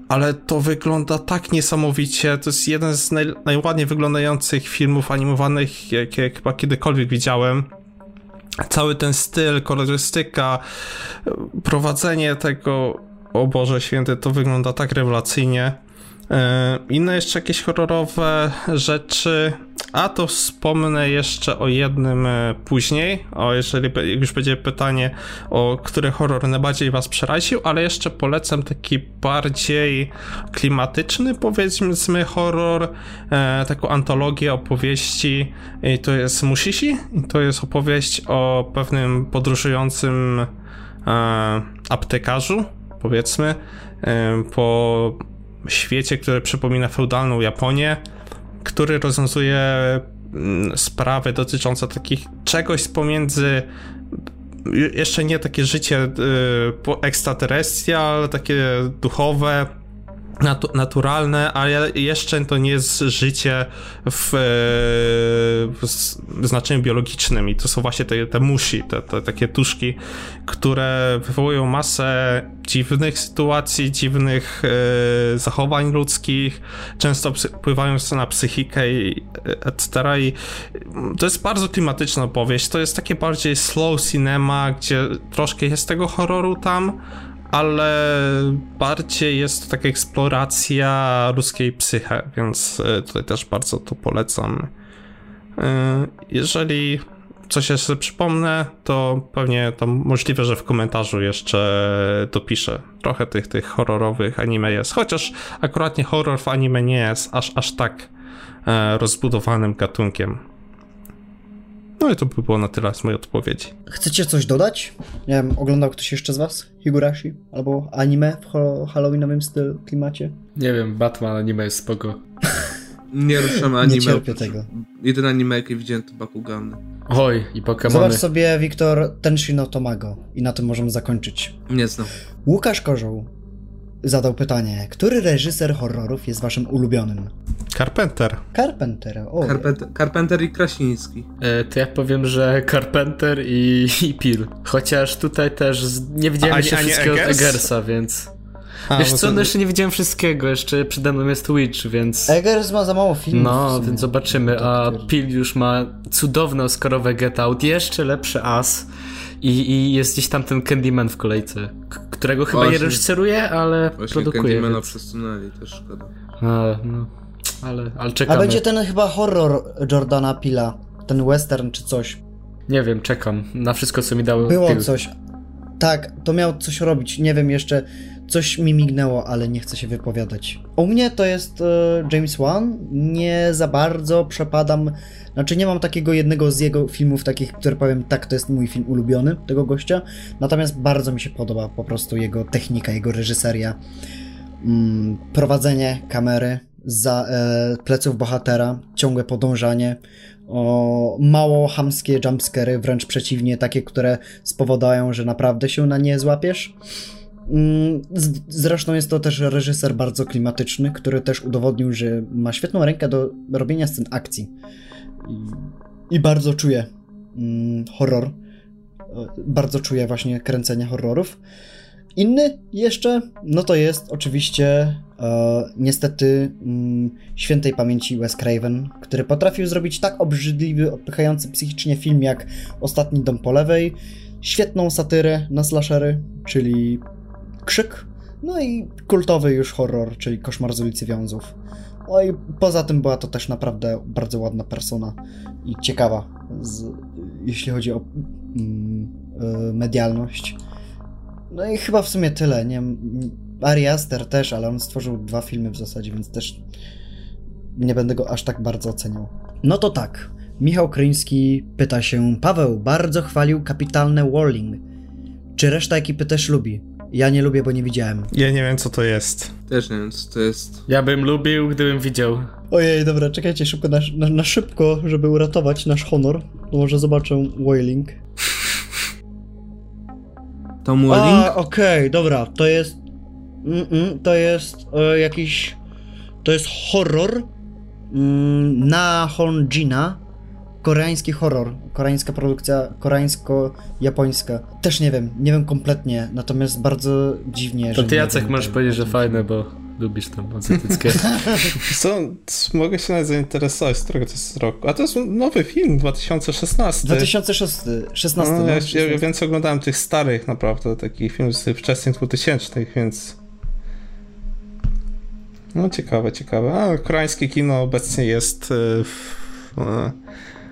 ale to wygląda tak niesamowicie. To jest jeden z naj, najładniej wyglądających filmów animowanych, jakie chyba kiedykolwiek widziałem cały ten styl, kolorystyka, prowadzenie tego o Boże Święty, to wygląda tak rewelacyjnie. E, inne jeszcze jakieś horrorowe rzeczy. A to wspomnę jeszcze o jednym e, później. O, jeżeli już będzie pytanie, o który horror najbardziej Was przeraził, ale jeszcze polecam taki bardziej klimatyczny, powiedzmy, horror, e, taką antologię opowieści. I to jest Mushishi. I to jest opowieść o pewnym podróżującym e, aptekarzu powiedzmy, po świecie, który przypomina feudalną Japonię, który rozwiązuje mm, sprawy dotyczące takich czegoś pomiędzy jeszcze nie takie życie y, ekstraterrestrial, takie duchowe, natu naturalne, ale jeszcze to nie jest życie w, e, w znaczeniu biologicznym. I to są właśnie te, te musi, te, te, takie tuszki, które wywołują masę dziwnych sytuacji, dziwnych e, zachowań ludzkich, często wpływają na psychikę i etc. I to jest bardzo klimatyczna opowieść, to jest takie bardziej slow cinema, gdzie troszkę jest tego horroru tam, ale bardziej jest to taka eksploracja ludzkiej psychy, więc e, tutaj też bardzo to polecam. E, jeżeli coś jeszcze przypomnę, to pewnie to możliwe, że w komentarzu jeszcze dopiszę. Trochę tych, tych horrorowych anime jest, chociaż akuratnie horror w anime nie jest aż, aż tak e, rozbudowanym gatunkiem. No i to by było na tyle z mojej odpowiedzi. Chcecie coś dodać? Nie wiem, oglądał ktoś jeszcze z was Higurashi? Albo anime w halloweenowym stylu, klimacie? Nie wiem, Batman anime jest spoko. Nie ruszam anime. Nie cierpię tego. Jedyne anime, jakie widziałem to Bakugan. Oj, i Pokémony. Zobacz sobie, Wiktor, Tenshino Tomago i na tym możemy zakończyć. Nie znam. Łukasz Kozioł zadał pytanie, który reżyser horrorów jest waszym ulubionym? Carpenter. Carpenter, o. Carpenter, Carpenter i Krasiński. E, to ja powiem, że Carpenter i, (laughs) i Pil. Chociaż tutaj też nie widziałem jeszcze wszystkiego od Eggersa, więc... A, Wiesz co, no jeszcze nie widziałem wszystkiego, jeszcze przede mną jest Twitch, więc... Eggers ma za mało filmów. No, więc zobaczymy, a Pil już ma cudowne Oscarowe Get Out, jeszcze lepszy As i, i jest gdzieś tam ten Candyman w kolejce, którego chyba Właśnie. nie reżyseruje, ale Właśnie produkuje. Candymana więc... przesunęli, też szkoda. A, no, ale, ale czekamy. A będzie ten chyba horror Jordana Pila, ten western czy coś. Nie wiem, czekam na wszystko, co mi dało Było Pil. coś. Tak, to miał coś robić, nie wiem jeszcze, coś mi mignęło, ale nie chcę się wypowiadać. U mnie to jest uh, James Wan, nie za bardzo przepadam znaczy nie mam takiego jednego z jego filmów takich, które powiem, tak, to jest mój film ulubiony tego gościa, natomiast bardzo mi się podoba po prostu jego technika, jego reżyseria, mm, prowadzenie kamery za e, pleców bohatera, ciągłe podążanie, o, mało hamskie jumpscary, wręcz przeciwnie, takie, które spowodają, że naprawdę się na nie złapiesz. Mm, zresztą jest to też reżyser bardzo klimatyczny, który też udowodnił, że ma świetną rękę do robienia scen akcji i, bardzo czuję mm, horror. Bardzo czuję właśnie kręcenie horrorów. Inny jeszcze, no to jest oczywiście e, niestety mm, świętej pamięci Wes Craven, który potrafił zrobić tak obrzydliwy, odpychający psychicznie film jak Ostatni Dom po lewej, świetną satyrę na slashery, czyli Krzyk, no i kultowy już horror, czyli Koszmar z ulicy Wiązów. No i poza tym była to też naprawdę bardzo ładna persona i ciekawa, z, jeśli chodzi o mm, y, medialność. No i chyba w sumie tyle. Nie, Ari Aster też, ale on stworzył dwa filmy w zasadzie, więc też nie będę go aż tak bardzo oceniał. No to tak. Michał Kryński pyta się: Paweł bardzo chwalił kapitalne Walling. Czy reszta ekipy też lubi? Ja nie lubię, bo nie widziałem. Ja nie wiem, co to jest. Też nie wiem, co to jest. Ja bym lubił, gdybym widział. Ojej, dobra, czekajcie szybko na, na, na szybko, żeby uratować nasz honor. To może zobaczę Wailing. (laughs) Tom A, Welling? okej, dobra, to jest. Mm-mm, to jest e, jakiś. To jest horror mm, na Honjina. Koreański horror. Koreańska produkcja, koreańsko-japońska. Też nie wiem, nie wiem kompletnie, natomiast bardzo dziwnie, To że ty Jacek wiem, możesz tak, powiedzieć, że fajne, bo lubisz tam azjatyckie. (laughs) Co, mogę się nawet zainteresować, z którego to jest roku. A to jest nowy film, 2016. 2016. No, no, ja, ja 16. więcej oglądałem tych starych naprawdę, takich filmów z wczesnych 2000, więc... No ciekawe, ciekawe. A koreańskie kino obecnie jest e, w, e,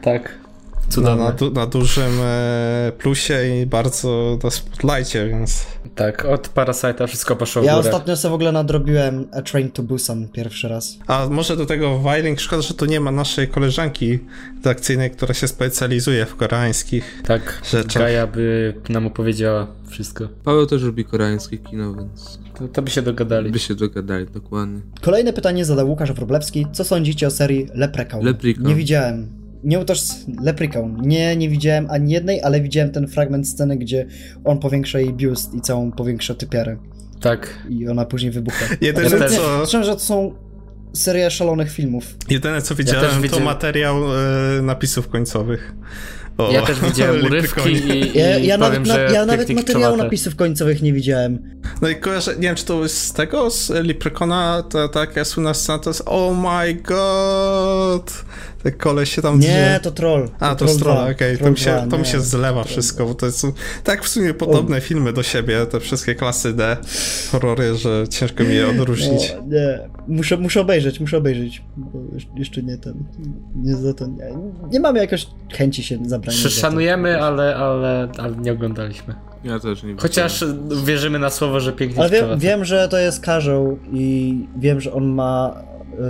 tak. na, Cudowne. na, du, na dużym e, plusie i bardzo na spotlightie, więc... Tak, od Parasite'a wszystko poszło w Ja ostatnio sobie w ogóle nadrobiłem A Train to Busan pierwszy raz. A może do tego Wailing, szkoda, że tu nie ma naszej koleżanki redakcyjnej, która się specjalizuje w koreańskich Tak, rzeczach. Gaja by nam opowiedziała wszystko. Paweł też lubi koreańskie kino, więc To, to by się dogadali. by się dogadali, dokładnie. Kolejne pytanie zadał Łukasz Wroblewski. Co sądzicie o serii Leprechaun? Leprechaun. Nie widziałem. Nie utoż Leprechaun. Nie, nie widziałem ani jednej, ale widziałem ten fragment sceny, gdzie on powiększa jej biust i całą powiększa typiarę. Tak. I ona później wybucha. (laughs) Jedyne Ja też. co... Szczerze, że to są seria szalonych filmów. Jedyne co widziałem to widziałem- materiał e, napisów końcowych. O, Ja też widziałem (laughs) urywki i, i Ja, ja powiem, nawet, na, ja nawet materiału napisów końcowych nie widziałem. No i kojarzę, nie wiem czy to jest z tego, z Leprechona, ta taka słynna scena to jest Oh my god! Koleś się tam Nie, drze. to troll. A, to Troll jest troll, 2, okej, to, Troll mi się, 2, to mi nie. się zlewa wszystko, bo to są tak w sumie podobne filmy do siebie, te wszystkie klasy D, horrory, że ciężko mi je odróżnić. No, nie, muszę, muszę obejrzeć, muszę obejrzeć. Bo jeszcze- nie ten. Nie za ten. Nie, nie mamy jakoś chęci się zabrać. Sz- Szanujemy, ale, ale, ale nie oglądaliśmy. Ja też nie Chociaż wierzymy na słowo, że pięknie Ale wiem, wiem, że to jest karzeł i wiem, że on ma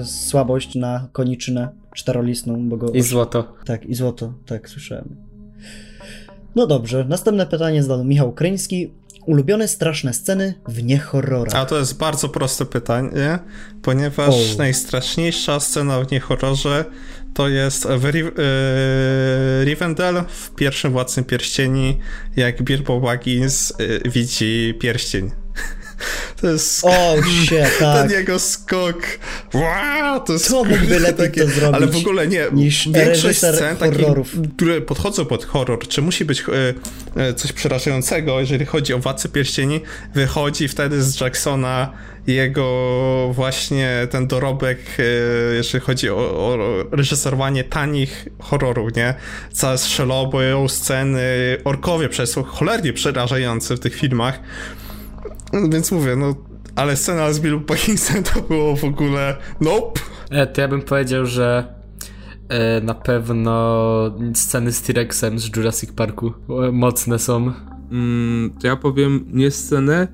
e, słabość na koniczynę czterolistną, bo go... I złoto. Tak, i złoto, tak, słyszałem. No dobrze, następne pytanie zadał Michał Kryński. Ulubione straszne sceny w niehorrorach. A to jest bardzo proste pytanie, ponieważ O. najstraszniejsza scena w niehorrorze to jest w Ri- e, Rivendell w pierwszym Władcy Pierścieni, jak Bilbo Baggins e, widzi pierścień. To jest O, się, (laughs) tak. ten jego skok. Wow, to jest mógłby lepiej to zrobić Ale w ogóle nie. niż Większość scen takich, które podchodzą pod horror, czy musi być e, e, coś przerażającego, jeżeli chodzi o Władcę Pierścieni, wychodzi wtedy z Jacksona jego właśnie ten dorobek, e, jeżeli chodzi o, o reżyserowanie tanich horrorów, nie? Całe strzeloby, sceny, orkowie przez cholernie przerażające w tych filmach. No, (laughs) Więc mówię, no, ale scena z Billem Bagginsem (laughs) to było w ogóle nope. E, to ja bym powiedział, że e, na pewno sceny z T-Rexem z Jurassic Parku e, mocne są. Mm, to ja powiem nie scenę,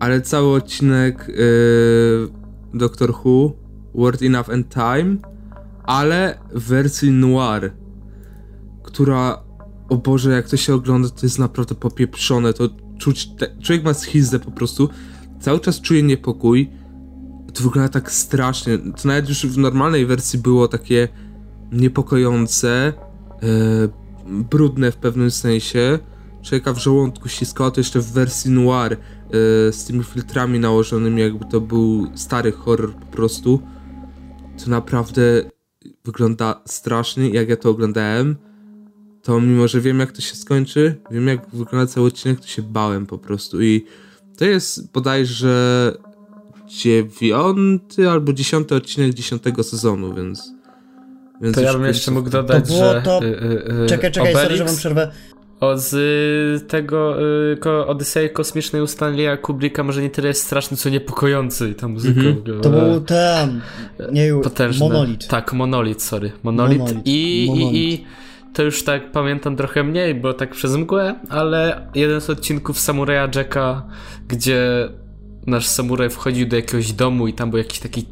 ale cały odcinek yy, Doctor Who, Word Enough and Time, ale w wersji noir, która, o Boże, jak to się ogląda, to jest naprawdę popieprzone, to czuć, te, człowiek ma schizę po prostu, cały czas czuje niepokój, to wygląda tak strasznie, to nawet już w normalnej wersji było takie niepokojące, yy, brudne w pewnym sensie, człowieka w żołądku ściskało, to jeszcze w wersji noir, yy, z tymi filtrami nałożonymi, jakby to był stary horror po prostu, to naprawdę wygląda strasznie, jak ja to oglądałem, to mimo, że wiem jak to się skończy, wiem jak wygląda cały odcinek, to się bałem po prostu i to jest bodajże dziewiąty albo dziesiąty odcinek dziesiątego sezonu, więc... więc To ja bym jeszcze mógł dodać, To było że... to- y, y, y, Czekaj, czekaj, sorry, że wam przerwę. od z tego y, ko, Odysei Kosmicznej u Stanleya Kubricka może nie tyle jest straszny, co niepokojący i ta muzyka w ogóle. To był ten. Nie, potężny. monolit. Tak, monolit, sorry. Monolit. Monolit, I, monolit. I, I to już tak pamiętam trochę mniej, bo tak przez mgłę, ale jeden z odcinków Samuraja Jacka, gdzie nasz samuraj wchodził do jakiegoś domu i tam był jakiś taki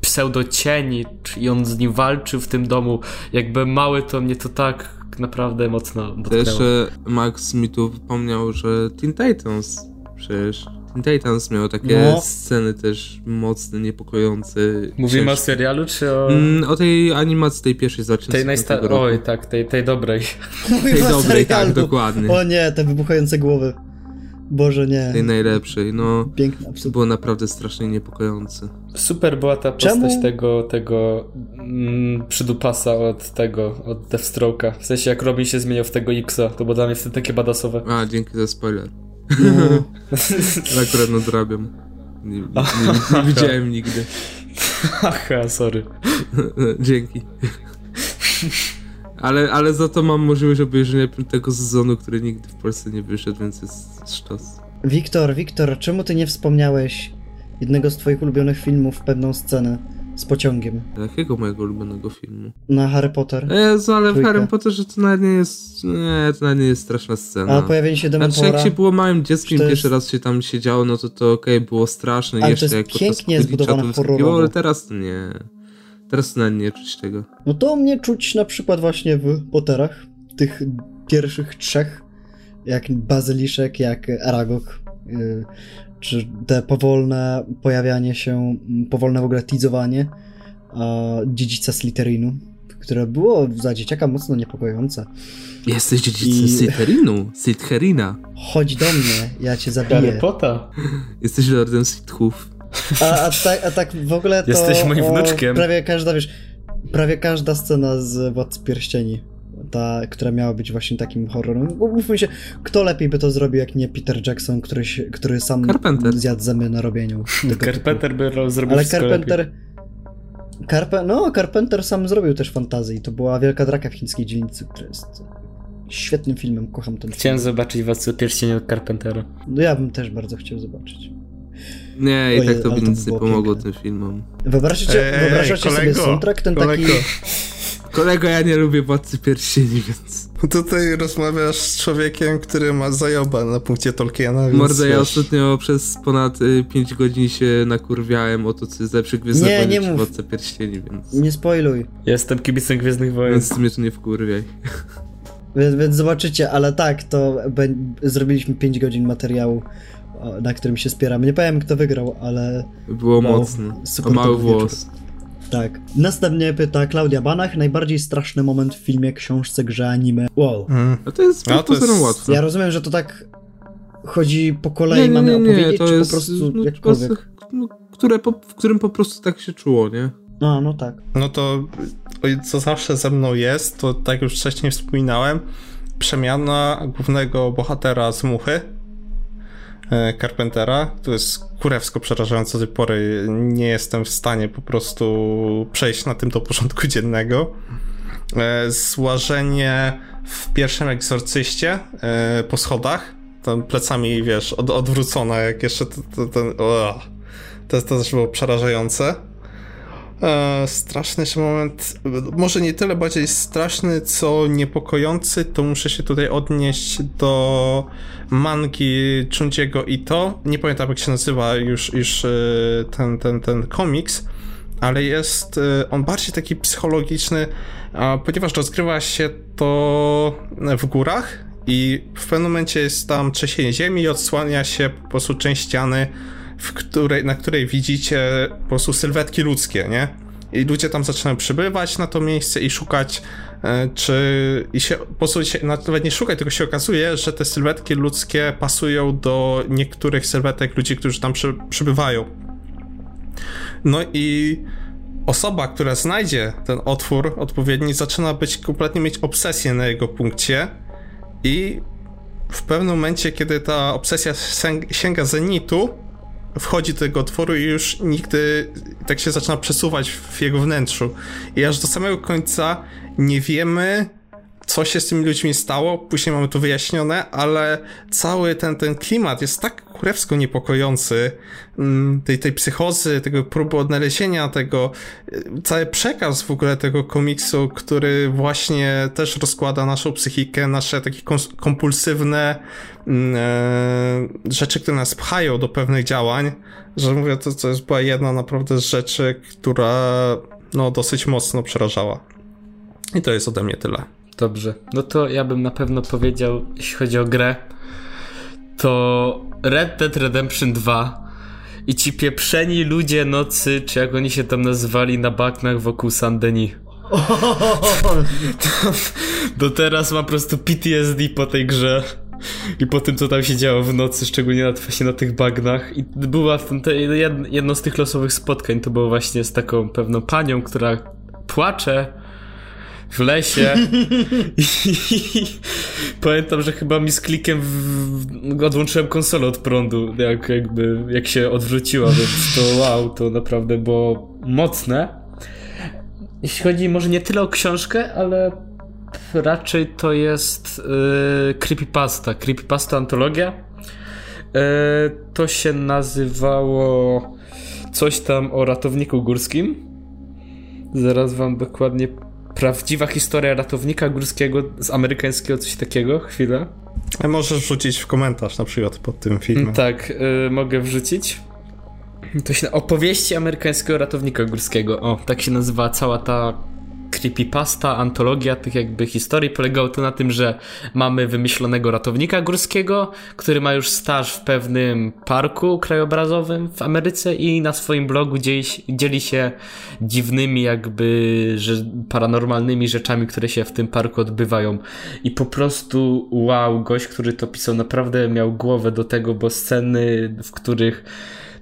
pseudo-cień i on z nim walczył w tym domu. Jakby mały to mnie to tak naprawdę mocno dotknęło. Jeszcze Max mi tu wspomniał, że Teen Titans przecież Teen Titans miał takie No. sceny też mocne, niepokojące. Mówimy o ciężkie. serialu czy o Mm, o tej animacji, tej pierwszej z tej 2005 najstarszej? Oj, tak, tej, tej dobrej. (laughs) Mówimy Tej o dobrej, tak, serialu. dokładnie. O nie, te wybuchające głowy. Boże, nie. Tej najlepszej, no. To absurd. było naprawdę strasznie niepokojące. Super była ta postać Czemu? tego, tego mm, przydupasa od tego, od Deathstroke'a. W sensie jak Robin się zmieniał w tego Xa, to było dla mnie wtedy takie badasowe. A, dzięki za spoiler. No. (laughs) Ale akurat nadrabiam. Nie, nie, nie, nie widziałem nigdy. Haha, sorry. (laughs) Dzięki. Ale, ale za to mam możliwość obejrzenia tego sezonu, który nigdy w Polsce nie wyszedł, więc jest sztos. Wiktor, Wiktor, czemu ty nie wspomniałeś jednego z twoich ulubionych filmów, pewną scenę z pociągiem Jakiego mojego ulubionego filmu? na Harry Potter? Jezu, ale w. Harry Potterze to nawet nie jest... Nie, to nawet nie jest straszna scena. A pojawienie się Znaczy Dementora? jak się było małym dzieckiem, to pierwszy jest- raz się tam siedziało, no to to okej, było straszne. Ale to jeszcze jest jak podczas pięknie zbudowane to horrorowo. Ale teraz to nie. Teraz to nawet nie czuć tego. No to mnie czuć na przykład właśnie w Potterach, tych pierwszych trzech, jak Bazyliszek, jak Aragog, yy, czy te powolne pojawianie się, m, powolne w ogóle tizowanie a, dziedzica Slytherinu, które było za dzieciaka mocno niepokojące. Jesteś dziedzicem I- Slytherinu, Slytherina. Chodź do mnie, ja cię Harry zabiję. Potter. Jesteś lordem Sithów. A, a, tak, a tak w ogóle to... Jesteś moim o, wnuczkiem. Prawie każda, wiesz, prawie każda scena z Władcy Pierścieni, ta, która miała być właśnie takim horrorem. Mówmy się, kto lepiej by to zrobił, jak nie Peter Jackson, który, się, który sam Carpenter. zjadł zęby na robieniu. (laughs) tego typu. Carpenter by ro- zrobił Ale lepiej. Carpenter... Carpe, no, Carpenter sam zrobił też fantazję i to była Wielka Draka w chińskiej dzielnicy, która jest świetnym filmem, kocham ten film. Chciałem zobaczyć Władcę Pierścieni od Carpentera. No ja bym też bardzo chciał zobaczyć. Nie, i tak to by nic nie pomogło piękne. tym filmom. Wyobrażacie, Ej, wyobrażacie sobie kolego, soundtrack, ten kolego. taki... (laughs) Kolego, ja nie lubię Władcy Pierścieni, więc... Tutaj rozmawiasz z człowiekiem, który ma zajoba na punkcie Tolkiena, więc Mordę, ja ostatnio przez ponad 5 godzin się nakurwiałem o to, co jest Nie, nie czy mów. Władca Pierścieni, więc... Nie spoiluj. Jestem kibicem Gwiezdnych Wojen. Więc ty mnie tu nie wkurwiaj. Więc, więc zobaczycie, ale tak, to be, zrobiliśmy 5 godzin materiału, o, na którym się spieramy. Nie powiem kto wygrał, ale Było Wow, mocno. super A mały to był włos. Tak. Następnie pyta Klaudia Banach, najbardziej straszny moment w filmie, książce, grze, anime. Wow. Mm. A to jest A, no, to jest- łatwe. Ja rozumiem, że to tak chodzi po kolei, mamy opowiedzieć, czy po prostu no, jakkolwiek? po- no, które po, w którym po prostu tak się czuło, nie? No, no tak. No to co zawsze ze mną jest, to tak już wcześniej wspominałem, przemiana głównego bohatera z Muchy, Carpentera. To jest kurewsko przerażające do tej pory. Nie jestem w stanie po prostu przejść na tym do porządku dziennego. E, Złażenie w pierwszym egzorcyście e, po schodach, tam plecami, wiesz, od, odwrócona, jak jeszcze to, to, ten... to, to też było przerażające. E, straszny jeszcze moment, może nie tyle bardziej straszny, co niepokojący, to muszę się tutaj odnieść do mangi Junjiego Ito. Nie pamiętam jak się nazywa już, już e, ten, ten, ten komiks, ale jest e, on bardziej taki psychologiczny, ponieważ rozgrywa się to w górach i w pewnym momencie jest tam trzęsienie ziemi i odsłania się po prostu część ściany, w której, na której widzicie po prostu sylwetki ludzkie, nie? I ludzie tam zaczynają przybywać na to miejsce i szukać, e, czy. I się po prostu się, nawet nie szukać, tylko się okazuje, że te sylwetki ludzkie pasują do niektórych sylwetek ludzi, którzy tam przy, przybywają. No i osoba, która znajdzie ten otwór odpowiedni, zaczyna być kompletnie mieć obsesję na jego punkcie i w pewnym momencie, kiedy ta obsesja sięg- sięga zenitu, wchodzi do tego otworu i już nigdy tak się zaczyna przesuwać w jego wnętrzu. I aż do samego końca nie wiemy, co się z tymi ludźmi stało, później mamy to wyjaśnione, ale cały ten, ten klimat jest tak kurewsko niepokojący, mm, tej, tej psychozy, tego próby odnalezienia tego, y, cały przekaz w ogóle tego komiksu, który właśnie też rozkłada naszą psychikę, nasze takie kompulsywne mm, e, rzeczy, które nas pchają do pewnych działań, że mówię, to, to jest była jedna naprawdę z rzeczy, która no dosyć mocno przerażała. I to jest ode mnie tyle. Dobrze. No to ja bym na pewno powiedział, jeśli chodzi o grę, to Red Dead Redemption 2 i ci pieprzeni ludzie nocy, czy jak oni się tam nazywali na bagnach wokół San Denis. (laughs) Do teraz mam po prostu PTSD po tej grze. I po tym, co tam się działo w nocy, szczególnie na, właśnie na tych bagnach. I była w tym, te, jedno z tych losowych spotkań, to było właśnie z taką pewną panią, która płacze w lesie i pamiętam, że chyba mi z klikiem w... odłączyłem konsolę od prądu, jak, jakby, jak się odwróciła, więc to wow, to naprawdę było mocne. Jeśli chodzi może nie tyle o książkę, ale raczej to jest yy, creepypasta, creepypasta antologia. Yy, to się nazywało coś tam o ratowniku górskim. Zaraz wam dokładnie prawdziwa historia ratownika górskiego z amerykańskiego, coś takiego, chwilę. A możesz wrzucić w komentarz na przykład pod tym filmem. Tak, yy, mogę wrzucić. To się opowieści amerykańskiego ratownika górskiego. O, tak się nazywa cała ta creepypasta, antologia tych jakby historii. Polegało to na tym, że mamy wymyślonego ratownika górskiego, który ma już staż w pewnym parku krajobrazowym w Ameryce i na swoim blogu dzieli, dzieli się dziwnymi jakby że, paranormalnymi rzeczami, które się w tym parku odbywają. I po prostu wow, gość, który to pisał naprawdę miał głowę do tego, bo sceny, w których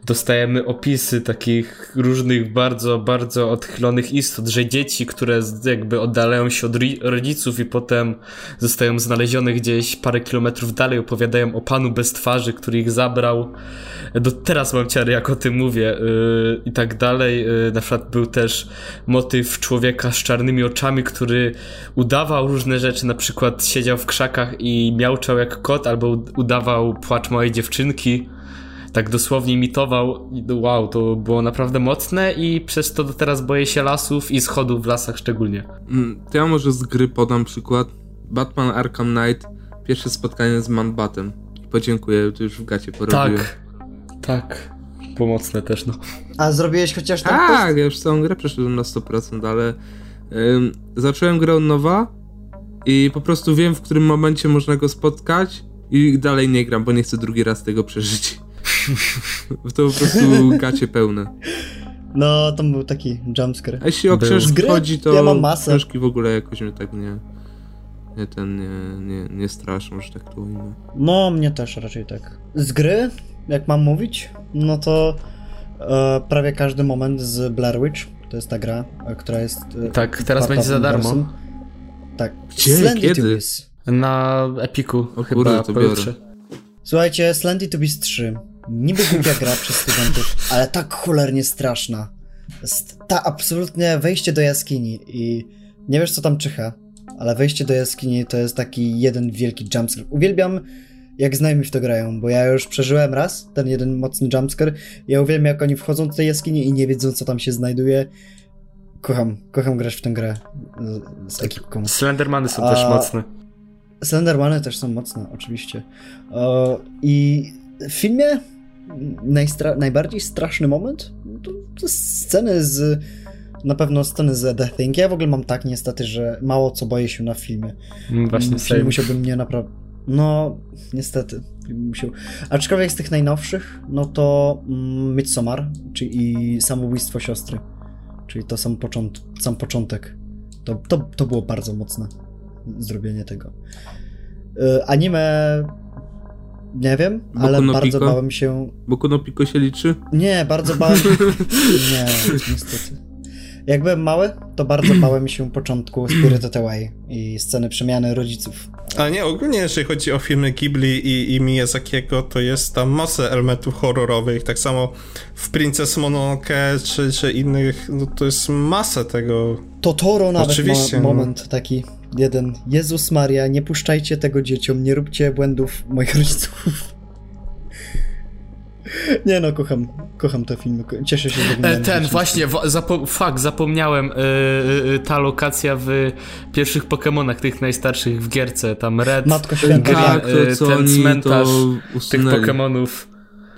dostajemy opisy takich różnych bardzo, bardzo odchylonych istot, że dzieci, które jakby oddalają się od rodziców i potem zostają znalezione gdzieś parę kilometrów dalej, opowiadają o panu bez twarzy, który ich zabrał. Do teraz mam ciary, jak o tym mówię yy, i tak dalej. Yy, na przykład był też motyw człowieka z czarnymi oczami, który udawał różne rzeczy, na przykład siedział w krzakach i miałczał jak kot, albo udawał płacz małej dziewczynki tak dosłownie imitował. Wow, to było naprawdę mocne i przez to do teraz boję się lasów i schodów w lasach szczególnie. Mm, to ja może z gry podam przykład. Batman Arkham Knight, pierwsze spotkanie z Manbatem. Podziękuję, to już w gacie porobiłem. Tak, tak. Pomocne też, no. A zrobiłeś chociaż ten Tak, post? ja już całą grę przeszedłem na 100%, ale ym, zacząłem grę od nowa i po prostu wiem, w którym momencie można go spotkać i dalej nie gram, bo nie chcę drugi raz tego przeżyć. (laughs) to po prostu gacie pełne. No, to był taki jumpscare. A jeśli o książki chodzi, to ja mam masę. książki w ogóle jakoś mnie tak nie, nie ten, nie, nie, nie straszą, że tak to ujmę. No, mnie też raczej tak. Z gry, jak mam mówić, no to e, prawie każdy moment z Blair Witch, to jest ta gra, e, która jest... E, tak, teraz będzie za darmo. Tak. Gdzie? Slendy Kiedy? Na Epiku o, chyba kurde, to biorę. Słuchajcie, Slendy to Beast 3 niby głupia gra przez studentów, ale tak cholernie straszna. Ta absolutnie wejście do jaskini i nie wiesz co tam czyha, ale wejście do jaskini to jest taki jeden wielki jumpscare. Uwielbiam jak znajomi w to grają, bo ja już przeżyłem raz ten jeden mocny jumpscare. Ja uwielbiam jak oni wchodzą do tej jaskini i nie wiedzą co tam się znajduje. Kocham, kocham grać w tę grę z, z ekipką. Slendermany są A... też mocne. Slendermany też są mocne, oczywiście. O, I w filmie najstra- najbardziej straszny moment to, to sceny z. Na pewno sceny z The Thing. Ja w ogóle mam tak niestety, że mało co boję się na filmie. Mm, właśnie Film musiałbym mnie naprawdę. No, niestety. Musiał. Aczkolwiek z tych najnowszych, no to mm, Midsommar, czyli samobójstwo siostry. Czyli to sam, począt, sam początek. To, to, to było bardzo mocne zrobienie tego. Y, anime nie wiem, Boku ale no bardzo Pico? bałem się. Boku no Pico się liczy? Nie, bardzo bałem. (laughs) nie, niestety. Jak byłem mały, to bardzo bałem się początku Spirited Away i sceny przemiany rodziców. A nie, ogólnie jeżeli chodzi o filmy Ghibli i, i Miyazakiego, to jest tam masę elementów horrorowych, tak samo w Princess Mononoke czy, czy innych, no to jest masę tego. Totoro nawet Oczywiście, ma no. moment taki jeden. Jezus Maria, nie puszczajcie tego dzieciom, nie róbcie błędów moich rodziców. Nie no, kocham, kocham te filmy, cieszę się, że E, ten, właśnie, zapo- fuck, zapomniałem, e, e, ta lokacja w pierwszych Pokemonach, tych najstarszych w gierce, tam Red, Matko Święta, Gra- Tak, to ten cmentarz tych.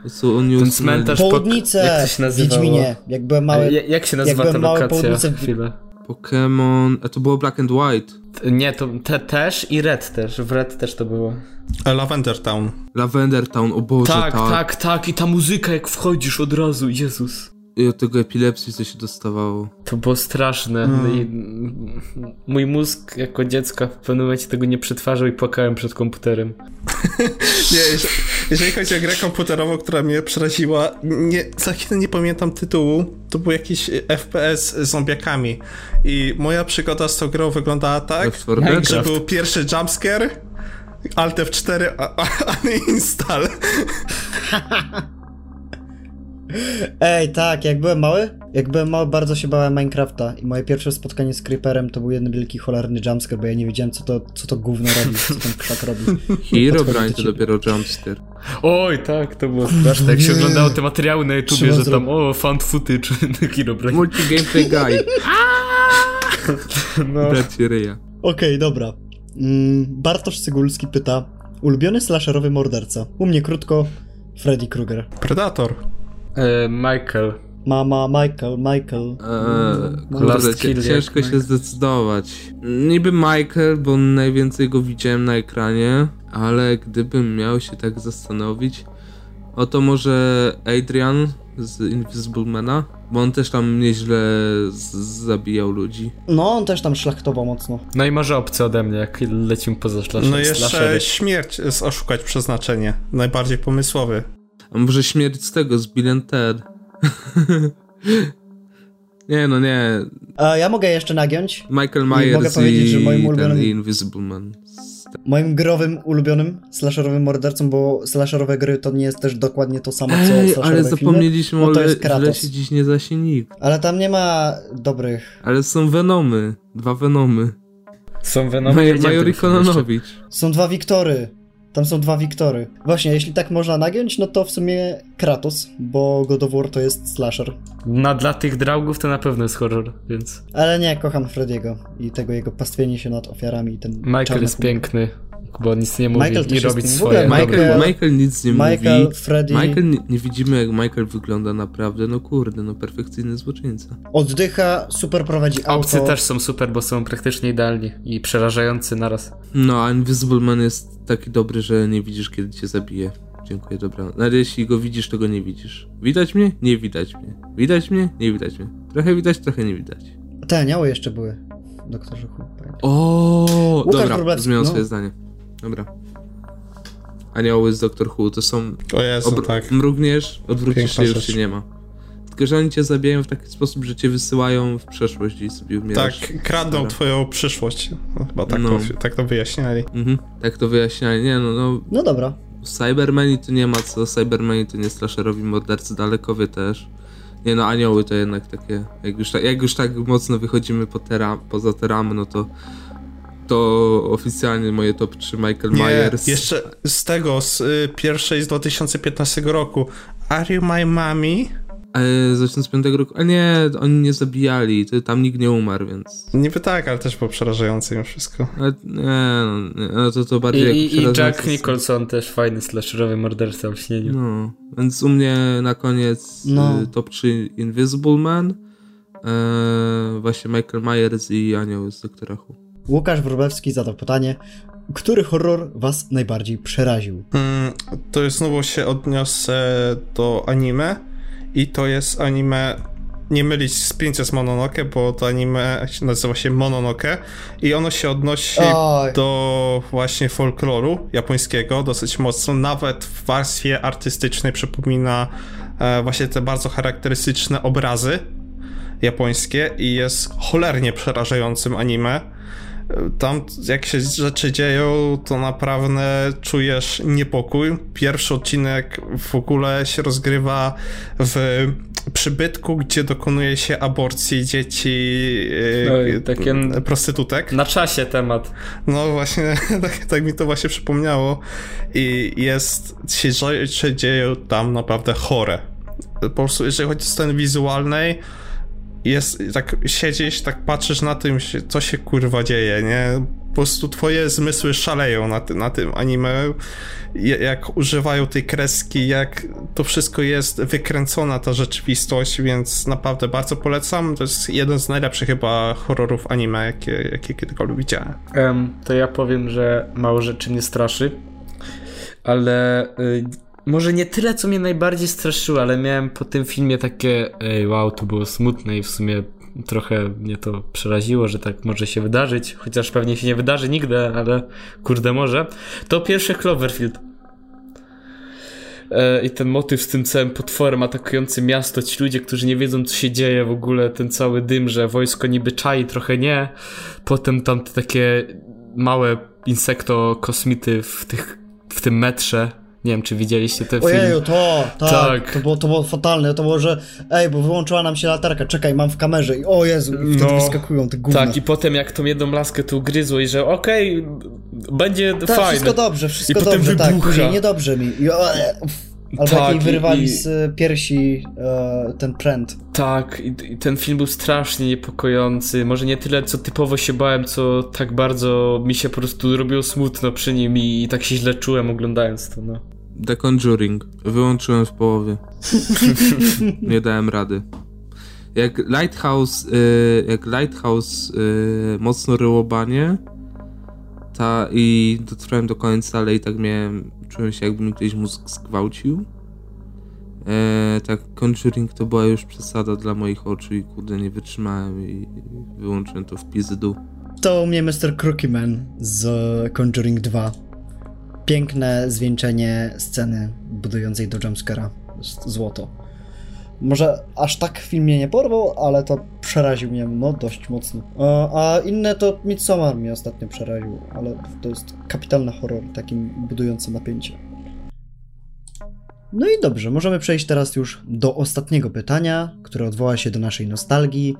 To co oni Ten cmentarz po- Południce, jak to się nazywało? Wiedźminie, jak byłem mały, jak się nazywa jak ta lokacja? południce w- Chwilę. Pokémon, a to było Black and White. Nie, to te też i Red też, w Red też to było. e, Lavender Town. Lavender Town, o Boże, Tak, tak. tak, tak, i ta muzyka jak wchodzisz od razu, Jezus. I od tego epilepsji co się dostawało. To było straszne. Mm. I mój mózg jako dziecko w pewnym momencie tego nie przetwarzał i płakałem przed komputerem. (laughs) Nie, jeżeli, jeżeli chodzi o grę komputerową, która mnie przeraziła, nie, za chwilę nie pamiętam tytułu, to był jakiś FPS z zombiakami. I moja przygoda z tą grą wyglądała tak, Left 4 Dead? że był pierwszy jumpscare, Alt F4, a, a, a nie install. (laughs) Ej, tak, jak byłem mały, jak byłem mały, bardzo się bałem Minecrafta i moje pierwsze spotkanie z Creeperem to był jeden wielki cholerny jumpscare, bo ja nie wiedziałem, co to, co to gówno robi, co ten krzak robi. (laughs) Hero do to dopiero jumpscare. Oj, tak, to było straszne. Jak się oglądało te materiały na YouTubie, że tam o, found footage (laughs) Herobrine. Multi-gameplay guy. (laughs) No. Bracie ryja. Okej, dobra. Mm, Bartosz Cygulski pyta, ulubiony slasherowy morderca? U mnie krótko, Freddy Krueger. Predator. E, Michael. Mama, Michael, Michael. Eee, kurde, ciężko się zdecydować. Niby Michael, bo najwięcej go widziałem na ekranie, ale gdybym miał się tak zastanowić, oto może Adrian z Invisible Mana, bo on też tam nieźle z- zabijał ludzi. No, on też tam szlachtował mocno. No i może obcy ode mnie, jak lecimy poza slasher, No jeszcze śmierć z Oszukać Przeznaczenie. Najbardziej pomysłowy. A może śmierć z tego, z Bill and Ted. (laughs) nie no nie, A ja mogę jeszcze nagiąć. Michael mogę Myers i, powiedzieć, że moim ten ulubionym- Invisible Man. Moim growym, ulubionym slasherowym mordercą, bo slasherowe gry to nie jest też dokładnie to samo, co Ej, slasherowe ale filmy. zapomnieliśmy no o to le- jest że Kratos. lesie dziś nie zasi nikt. Ale tam nie ma dobrych. Ale są Venomy. Dwa Venomy. Są Venomy Major i. Kononowicz. Są dwa Wiktory. Tam są dwa Wiktory. Właśnie, jeśli tak można nagiąć, no to w sumie Kratos, bo God of War to jest slasher. Na, dla tych draugów to na pewno jest horror, więc... Ale nie, kocham Frediego i tego jego pastwienie się nad ofiarami i ten Michael jest humor. piękny, bo nic nie mówi Michael i jest robi w ogóle swoje. Michael-. Michael, nic nie Michael, mówi. Freddy Michael, nie, nie widzimy jak Michael wygląda naprawdę, no kurde, no perfekcyjny złoczyńca. oddycha, super prowadzi auto. Obcy też są super, bo są praktycznie idealni i przerażający naraz. No, a Invisible Man jest taki dobry, że nie widzisz kiedy cię zabije. Dziękuję, dobra. Nawet jeśli go widzisz, to go nie widzisz. Widać mnie? Nie widać mnie. Widać mnie? Nie widać mnie. Trochę widać, trochę nie widać. Te anioły jeszcze były. Doktorze Hu. O, Łukasz dobra, Wróblewski, zmieniam no. swoje zdanie. Dobra. Anioły z Doctor Who to są O Jezu, Obr- tak. Mrugniesz, odwrócisz Piękna się, już się nie ma. Tylko, że oni cię zabijają w taki sposób, że cię wysyłają w przeszłość i sobie umierasz. Tak, kradną Dobra. twoją przyszłość. No, chyba tak, No. to, tak to wyjaśniali. Mhm. Tak to wyjaśniali. Nie no, no. No dobra. Cybermeni to nie ma co, Cybermeni to nie slasherowi mordercy, dalekowie też. Nie no, anioły to jednak takie, jak już, tak- jak już tak mocno wychodzimy po te ram, poza te ramy, no to to oficjalnie moje top 3 Michael Nie, Myers. jeszcze z tego, z y, pierwszej z 2015 roku. Are you my mommy? E, z 85 roku, a nie, oni nie zabijali, to, tam nikt nie umarł, więc... Niby tak, ale też było przerażające mimo wszystko. Ale, nie, no, nie, no to to bardziej i, i Jack Nicholson też fajny slasherowy morderca w śnieniu. No, więc u mnie na koniec No. y, top 3 Invisible Man, e, właśnie Michael Myers i Anioł z Doktora Who. Łukasz Wróblewski zadał pytanie, który horror was najbardziej przeraził? Mm, to jest znowu się odniosę do anime i to jest anime nie mylić z Princess Mononoke, bo to anime nazywa się Mononoke i ono się odnosi Oj. do właśnie folkloru japońskiego dosyć mocno, nawet w warstwie artystycznej przypomina e, właśnie te bardzo charakterystyczne obrazy japońskie i jest cholernie przerażającym anime. Tam jak się rzeczy dzieją, to naprawdę czujesz niepokój. Pierwszy odcinek w ogóle się rozgrywa w przybytku, gdzie dokonuje się aborcji dzieci Oj, takie prostytutek. Na czasie temat. No właśnie, (laughs) tak, tak mi to właśnie przypomniało. I jest, się, się dzieją tam naprawdę chore. Po prostu, jeżeli chodzi o sceny wizualnej, jest, tak siedzisz, tak patrzysz na tym, co się kurwa dzieje, nie? Po prostu twoje zmysły szaleją na, ty, na tym anime, jak używają tej kreski, jak to wszystko jest wykręcona ta rzeczywistość, więc naprawdę bardzo polecam. To jest jeden z najlepszych chyba horrorów anime, jakie, jakie kiedykolwiek widziałem. Um, to ja powiem, że mało rzeczy mnie straszy, ale... Y może nie tyle, co mnie najbardziej straszyło, ale miałem po tym filmie takie, ej, wow, to było smutne i w sumie trochę mnie to przeraziło, że tak może się wydarzyć, chociaż pewnie się nie wydarzy nigdy, ale kurde może. To pierwszy Cloverfield. E, I ten motyw z tym całym potworem atakującym miasto, ci ludzie, którzy nie wiedzą, co się dzieje w ogóle, ten cały dym, że wojsko niby czai, trochę nie. Potem tam te takie małe insekto kosmity w, tych, w tym metrze, nie wiem, czy widzieliście ten film. Ojeju, to, tak, tak. To, było, to było fatalne. To było, że ej, bo wyłączyła nam się latarka, czekaj, mam w kamerze i o Jezu, i wtedy no, wyskakują te gówna. Tak, i potem jak tą jedną laskę tu gryzło i że okej, okay, będzie tak, fajne. wszystko dobrze, wszystko I dobrze, tak, później niedobrze mi. I, o, Albo tak, jak jej wyrywali i, z piersi e, ten pręt. Tak, i, i, ten film był strasznie niepokojący. Może nie tyle, co typowo się bałem, co tak bardzo mi się po prostu robiło smutno przy nim i, i tak się źle czułem oglądając to, no. The Conjuring. Wyłączyłem w połowie. (laughs) nie dałem rady. Jak Lighthouse, y, jak Lighthouse y, mocno ryłobanie ta, i dotrwałem do końca, ale i tak miałem, czułem się jakby mi ktoś mózg zgwałcił. E, tak, Conjuring to była już przesada dla moich oczu i kurde nie wytrzymałem i wyłączyłem to w pizdu. To u mnie Mr. Crookeyman z Conjuring 2 piękne zwieńczenie sceny budującej do jumpscara. Złoto. Może aż tak film mnie nie porwał, ale to przeraził mnie no dość mocno. A inne to Midsommar mnie ostatnio przeraził, ale to jest kapitalny horror, takim budujący napięcie. No i dobrze, możemy przejść teraz już do ostatniego pytania, które odwoła się do naszej nostalgii.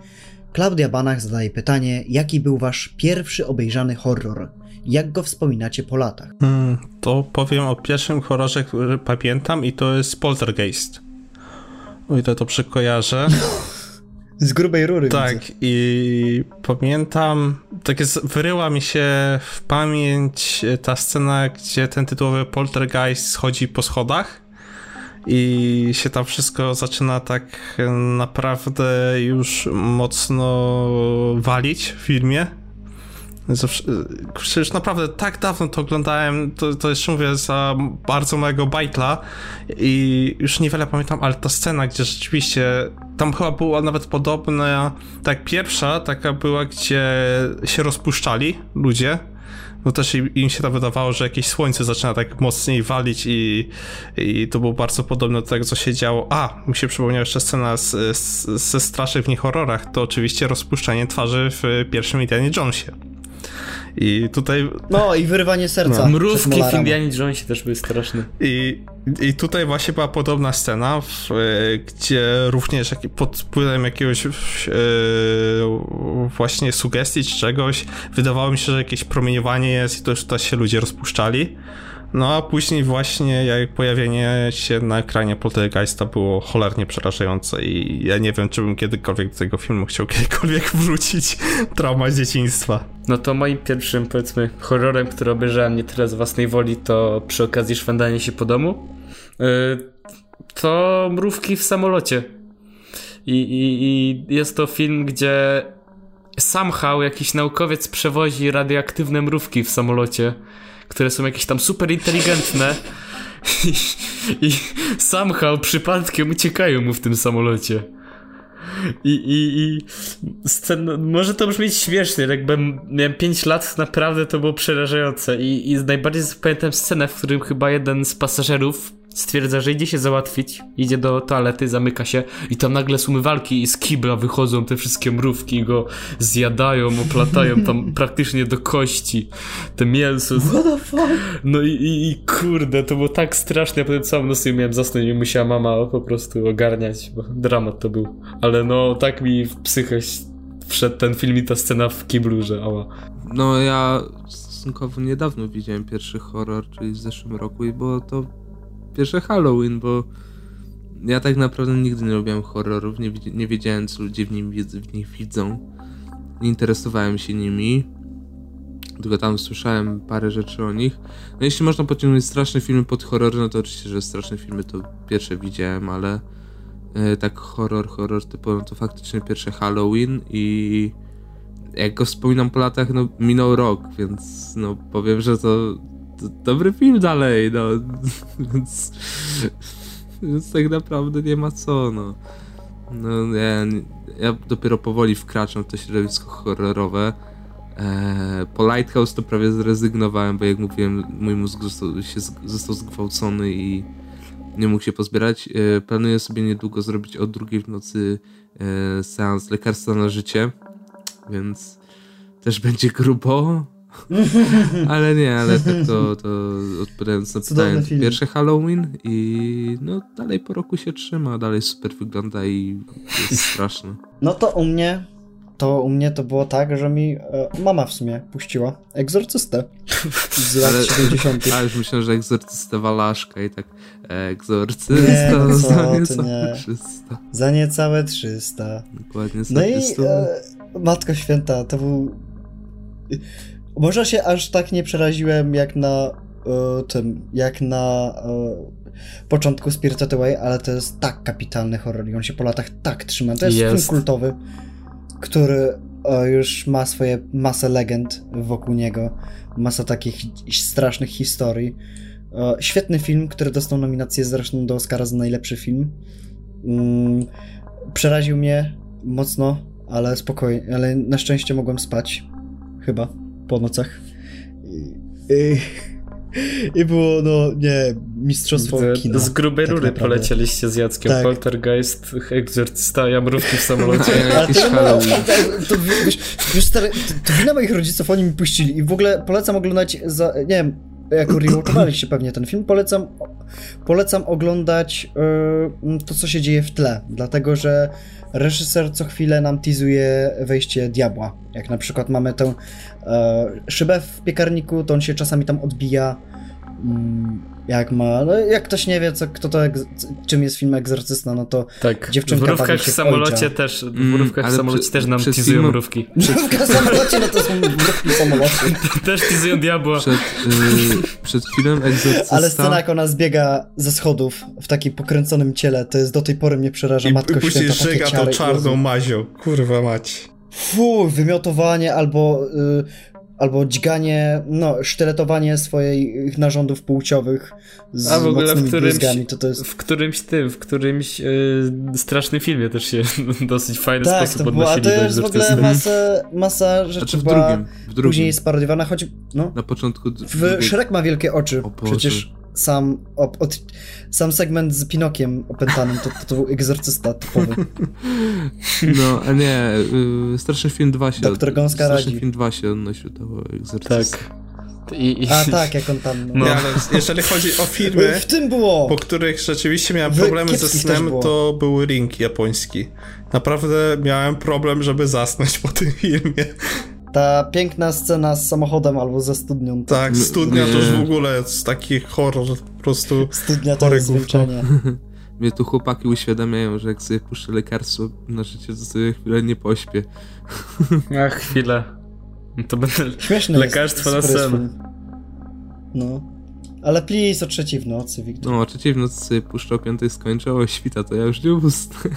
Klaudia Banach zadaje pytanie, jaki był wasz pierwszy obejrzany horror? Jak go wspominacie po latach? Hmm, to powiem o pierwszym horrorze, który pamiętam i to jest Poltergeist. O ile to przekojarzę. (laughs) Z grubej rury. Tak, widzę. i pamiętam, tak jest, wyryła mi się w pamięć ta scena, gdzie ten tytułowy poltergeist schodzi po schodach i się tam wszystko zaczyna tak naprawdę już mocno walić w filmie. Przecież naprawdę tak dawno to oglądałem, to, to jeszcze mówię za bardzo mojego bajtla i już niewiele pamiętam, ale ta scena, gdzie rzeczywiście tam chyba była nawet podobna, tak pierwsza taka była, gdzie się rozpuszczali ludzie, no też im się to wydawało, że jakieś słońce zaczyna tak mocniej walić i, i to było bardzo podobne do tego, co się działo. A, mi się przypomniała jeszcze scena z, z, ze straszy w niehorrorach, to oczywiście rozpuszczanie twarzy w pierwszym Indianie Jonesie. I tutaj... No i wyrywanie serca. No. Mrówki w Indianie Jonesie też były straszne. I, I tutaj właśnie była podobna scena, w, gdzie również pod wpływem jakiegoś e, właśnie sugestii czy czegoś wydawało mi się, że jakieś promieniowanie jest i to już tutaj się ludzie rozpuszczali. No a później właśnie jak pojawienie się na ekranie Poltergeista było cholernie przerażające i ja nie wiem, czy bym kiedykolwiek do tego filmu chciał kiedykolwiek (laughs) wrócić. Trauma z dzieciństwa. No to moim pierwszym, powiedzmy, horrorem, który obejrzałem nie tyle z własnej woli, to przy okazji szwendania się po domu, yy, to Mrówki w samolocie. I, i, I jest to film, gdzie somehow jakiś naukowiec przewozi radioaktywne mrówki w samolocie które są jakieś tam super inteligentne i, i somehow przypadkiem uciekają mu w tym samolocie. I, i, i scen, może to brzmieć śmiesznie, jakby miałem 5 lat, naprawdę to było przerażające. I, i najbardziej pamiętam scenę, w którym chyba jeden z pasażerów stwierdza, że idzie się załatwić, idzie do toalety, zamyka się i tam nagle z umywalki i z kibla wychodzą te wszystkie mrówki i go zjadają, oplatają tam (laughs) praktycznie do kości. Te mięso. What the fuck? No i, i, i kurde, to było tak straszne, ja potem całą noc nie miałem zasnąć i musiała mama po prostu ogarniać, bo dramat to był. Ale no, tak mi w psychę wszedł ten film i ta scena w kiblu, że ała. No ja stosunkowo niedawno widziałem pierwszy horror, czyli w zeszłym roku i było to pierwsze Halloween, bo ja tak naprawdę nigdy nie lubiłem horrorów, nie, nie wiedziałem co ludzie w, nim, w nich widzą. Nie interesowałem się nimi. Tylko tam słyszałem parę rzeczy o nich. No jeśli można pociągnąć straszne filmy pod horrory, no to oczywiście, że straszne filmy to pierwsze widziałem, ale e, tak horror, horror typu, no to faktycznie pierwsze Halloween i jak go wspominam po latach, no minął rok, więc no powiem, że to dobry film dalej, no więc, więc tak naprawdę nie ma co, no. No ja, ja dopiero powoli wkraczam w to środowisko horrorowe. Eee, po Lighthouse to prawie zrezygnowałem, bo jak mówiłem, mój mózg został, się, został zgwałcony i nie mógł się pozbierać. Eee, planuję sobie niedługo zrobić o drugiej w nocy e, seans lekarstwa na życie, więc też będzie grubo. (laughs) ale nie, ale tak to, to odpowiadając na pytanie, pierwsze Halloween i no dalej po roku się trzyma, dalej super wygląda i jest straszny. (laughs) No to u mnie, to u mnie to było tak, że mi e, mama w sumie puściła egzorcystę z lat Ale- 70. (laughs) A już myślałem, że egzorcysta Walaszka i tak e, egzorcysta Nie, no co za ty, nieco nie. 300. Za niecałe 300. Dokładnie No i e, Matko Święta, to był... Może się aż tak nie przeraziłem jak na e, tym, jak na e, początku Spirited Away, ale to jest tak kapitalny horror i on się po latach tak trzyma. To jest, Jest. film kultowy, który e, już ma swoje masę legend wokół niego, masa takich strasznych historii. Świetny film, który dostał nominację zresztą do Oscara za najlepszy film. Mm, przeraził mnie mocno, ale spokojnie, ale na szczęście mogłem spać. Chyba po nocach. I, i, i było, no nie, mistrzostwo Widzę, kina. Z grubej tak rury naprawdę. polecieliście z Jackiem. Tak. Poltergeist, egzorcysta, jamrówki w samolocie. (laughs) Ale (laughs) to, to, to, wiesz, wiesz, stary, to, to wina moich rodziców, oni mi puścili i w ogóle polecam oglądać, za, nie wiem, jako rewatchowaliście pewnie ten film, polecam, polecam oglądać y, to, co się dzieje w tle, dlatego, że reżyser co chwilę nam teasuje wejście diabła. Jak na przykład mamy tę e, szybę w piekarniku, to on się czasami tam odbija, jak ma, no, jak ktoś nie wie, co, kto to, czym jest film Egzorcysta, no to Tak, Dziewczynka w mrówkach w w samolocie ojca. też, w Mm, mrówkach w ale samolocie przy- też nam teasują film- mrówki. w samolocie, no to są mrówki w samolocie. (laughs) też teasują diabła. Przed, y, przed chwilą egzorcysta... Ale scena, jak ona zbiega ze schodów w takim pokręconym ciele, to jest do tej pory mnie przeraża I, matko i później święta, takie żyga ciary tą i czarną mazią. Kurwa mać. Fu, wymiotowanie albo, y, albo dźganie, no, sztyletowanie swoich narządów płciowych z A w ogóle w mocnymi którymś, bluzgami, to to jest... w którymś tym, w którymś yy, strasznym filmie też się w (laughs) dosyć fajny Tak, sposób to było, a to jest w ogóle masa, masa rzeczy Znaczy w drugim, w drugim. później sparodiowana, choć, no, Na początku... w Shrek ma wielkie oczy, przecież sam, op, od, sam segment z Pinokiem opętanym, to, to, to był egzorcysta typowy. (laughs) No, a nie, y, Straszny Film 2 się... Doktor Gąska Straszny radzi. Film 2 się odnosił do egzorcysty. Tak. I, i, A tak, jak on tam... No. Nie, ale jeżeli chodzi o filmy, W tym było! po których rzeczywiście miałem problemy ze snem, to był Ring japoński. Naprawdę miałem problem, żeby zasnąć po tym filmie. Ta piękna scena z samochodem albo ze studnią. to- Tak, studnia to już w ogóle jest taki horror, po prostu... Studnia to jest zwieńczenie. (laughs) Mnie tu chłopaki uświadamiają, że jak sobie puszczę lekarstwo na życie, to sobie chwilę nie pośpię. (laughs) Ach, chwilę. To będę... Śmieszne Lekarstwo jest, na sen. No. Ale please o trzeciej w nocy, Wiktor. No, o trzeciej w nocy sobie puszczę, o piątej skończę, o świta, to ja już nie usnę.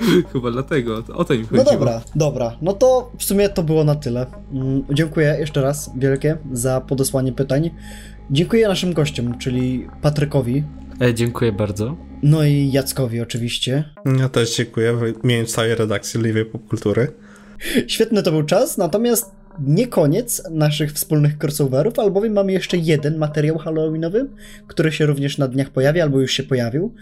(laughs) Chyba dlatego, o to mi chodziło. No dobra, dobra. No to w sumie to było na tyle. Mm, Dziękuję jeszcze raz wielkie za podesłanie pytań. Dziękuję naszym gościom, czyli Patrykowi, E, dziękuję bardzo. no i Jackowi oczywiście. Ja też dziękuję w imieniu całej redakcji Liwej Popkultury. Świetny to był czas, natomiast nie koniec naszych wspólnych crossoverów, albowiem mamy jeszcze jeden materiał halloweenowy, który się również na dniach pojawi, albo już się pojawił.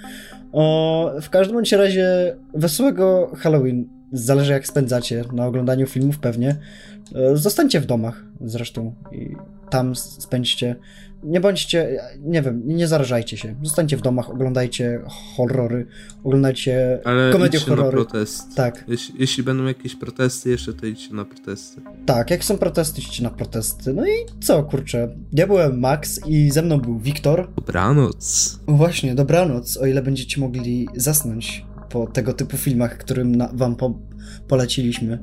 O, w każdym bądź razie wesołego Halloween. Zależy jak spędzacie na oglądaniu filmów pewnie. E, Zostańcie w domach zresztą i tam spędźcie. Nie bądźcie, nie wiem, nie zarażajcie się. Zostańcie w domach, oglądajcie horrory, oglądajcie Ale komedie idźcie na horrory. protest. Tak. Jeśli, jeśli będą jakieś protesty jeszcze, to idźcie na protesty. Tak, jak są protesty, idźcie na protesty. No i co, kurczę. Ja byłem Max i ze mną był Wiktor. Dobranoc. Właśnie, dobranoc, o ile będziecie mogli zasnąć po tego typu filmach, którym na, wam po, poleciliśmy.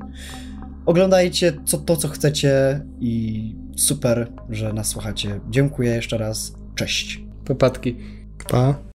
Oglądajcie co, to, co chcecie i super, że nas słuchacie. Dziękuję jeszcze raz. Cześć. Popadki. Pa.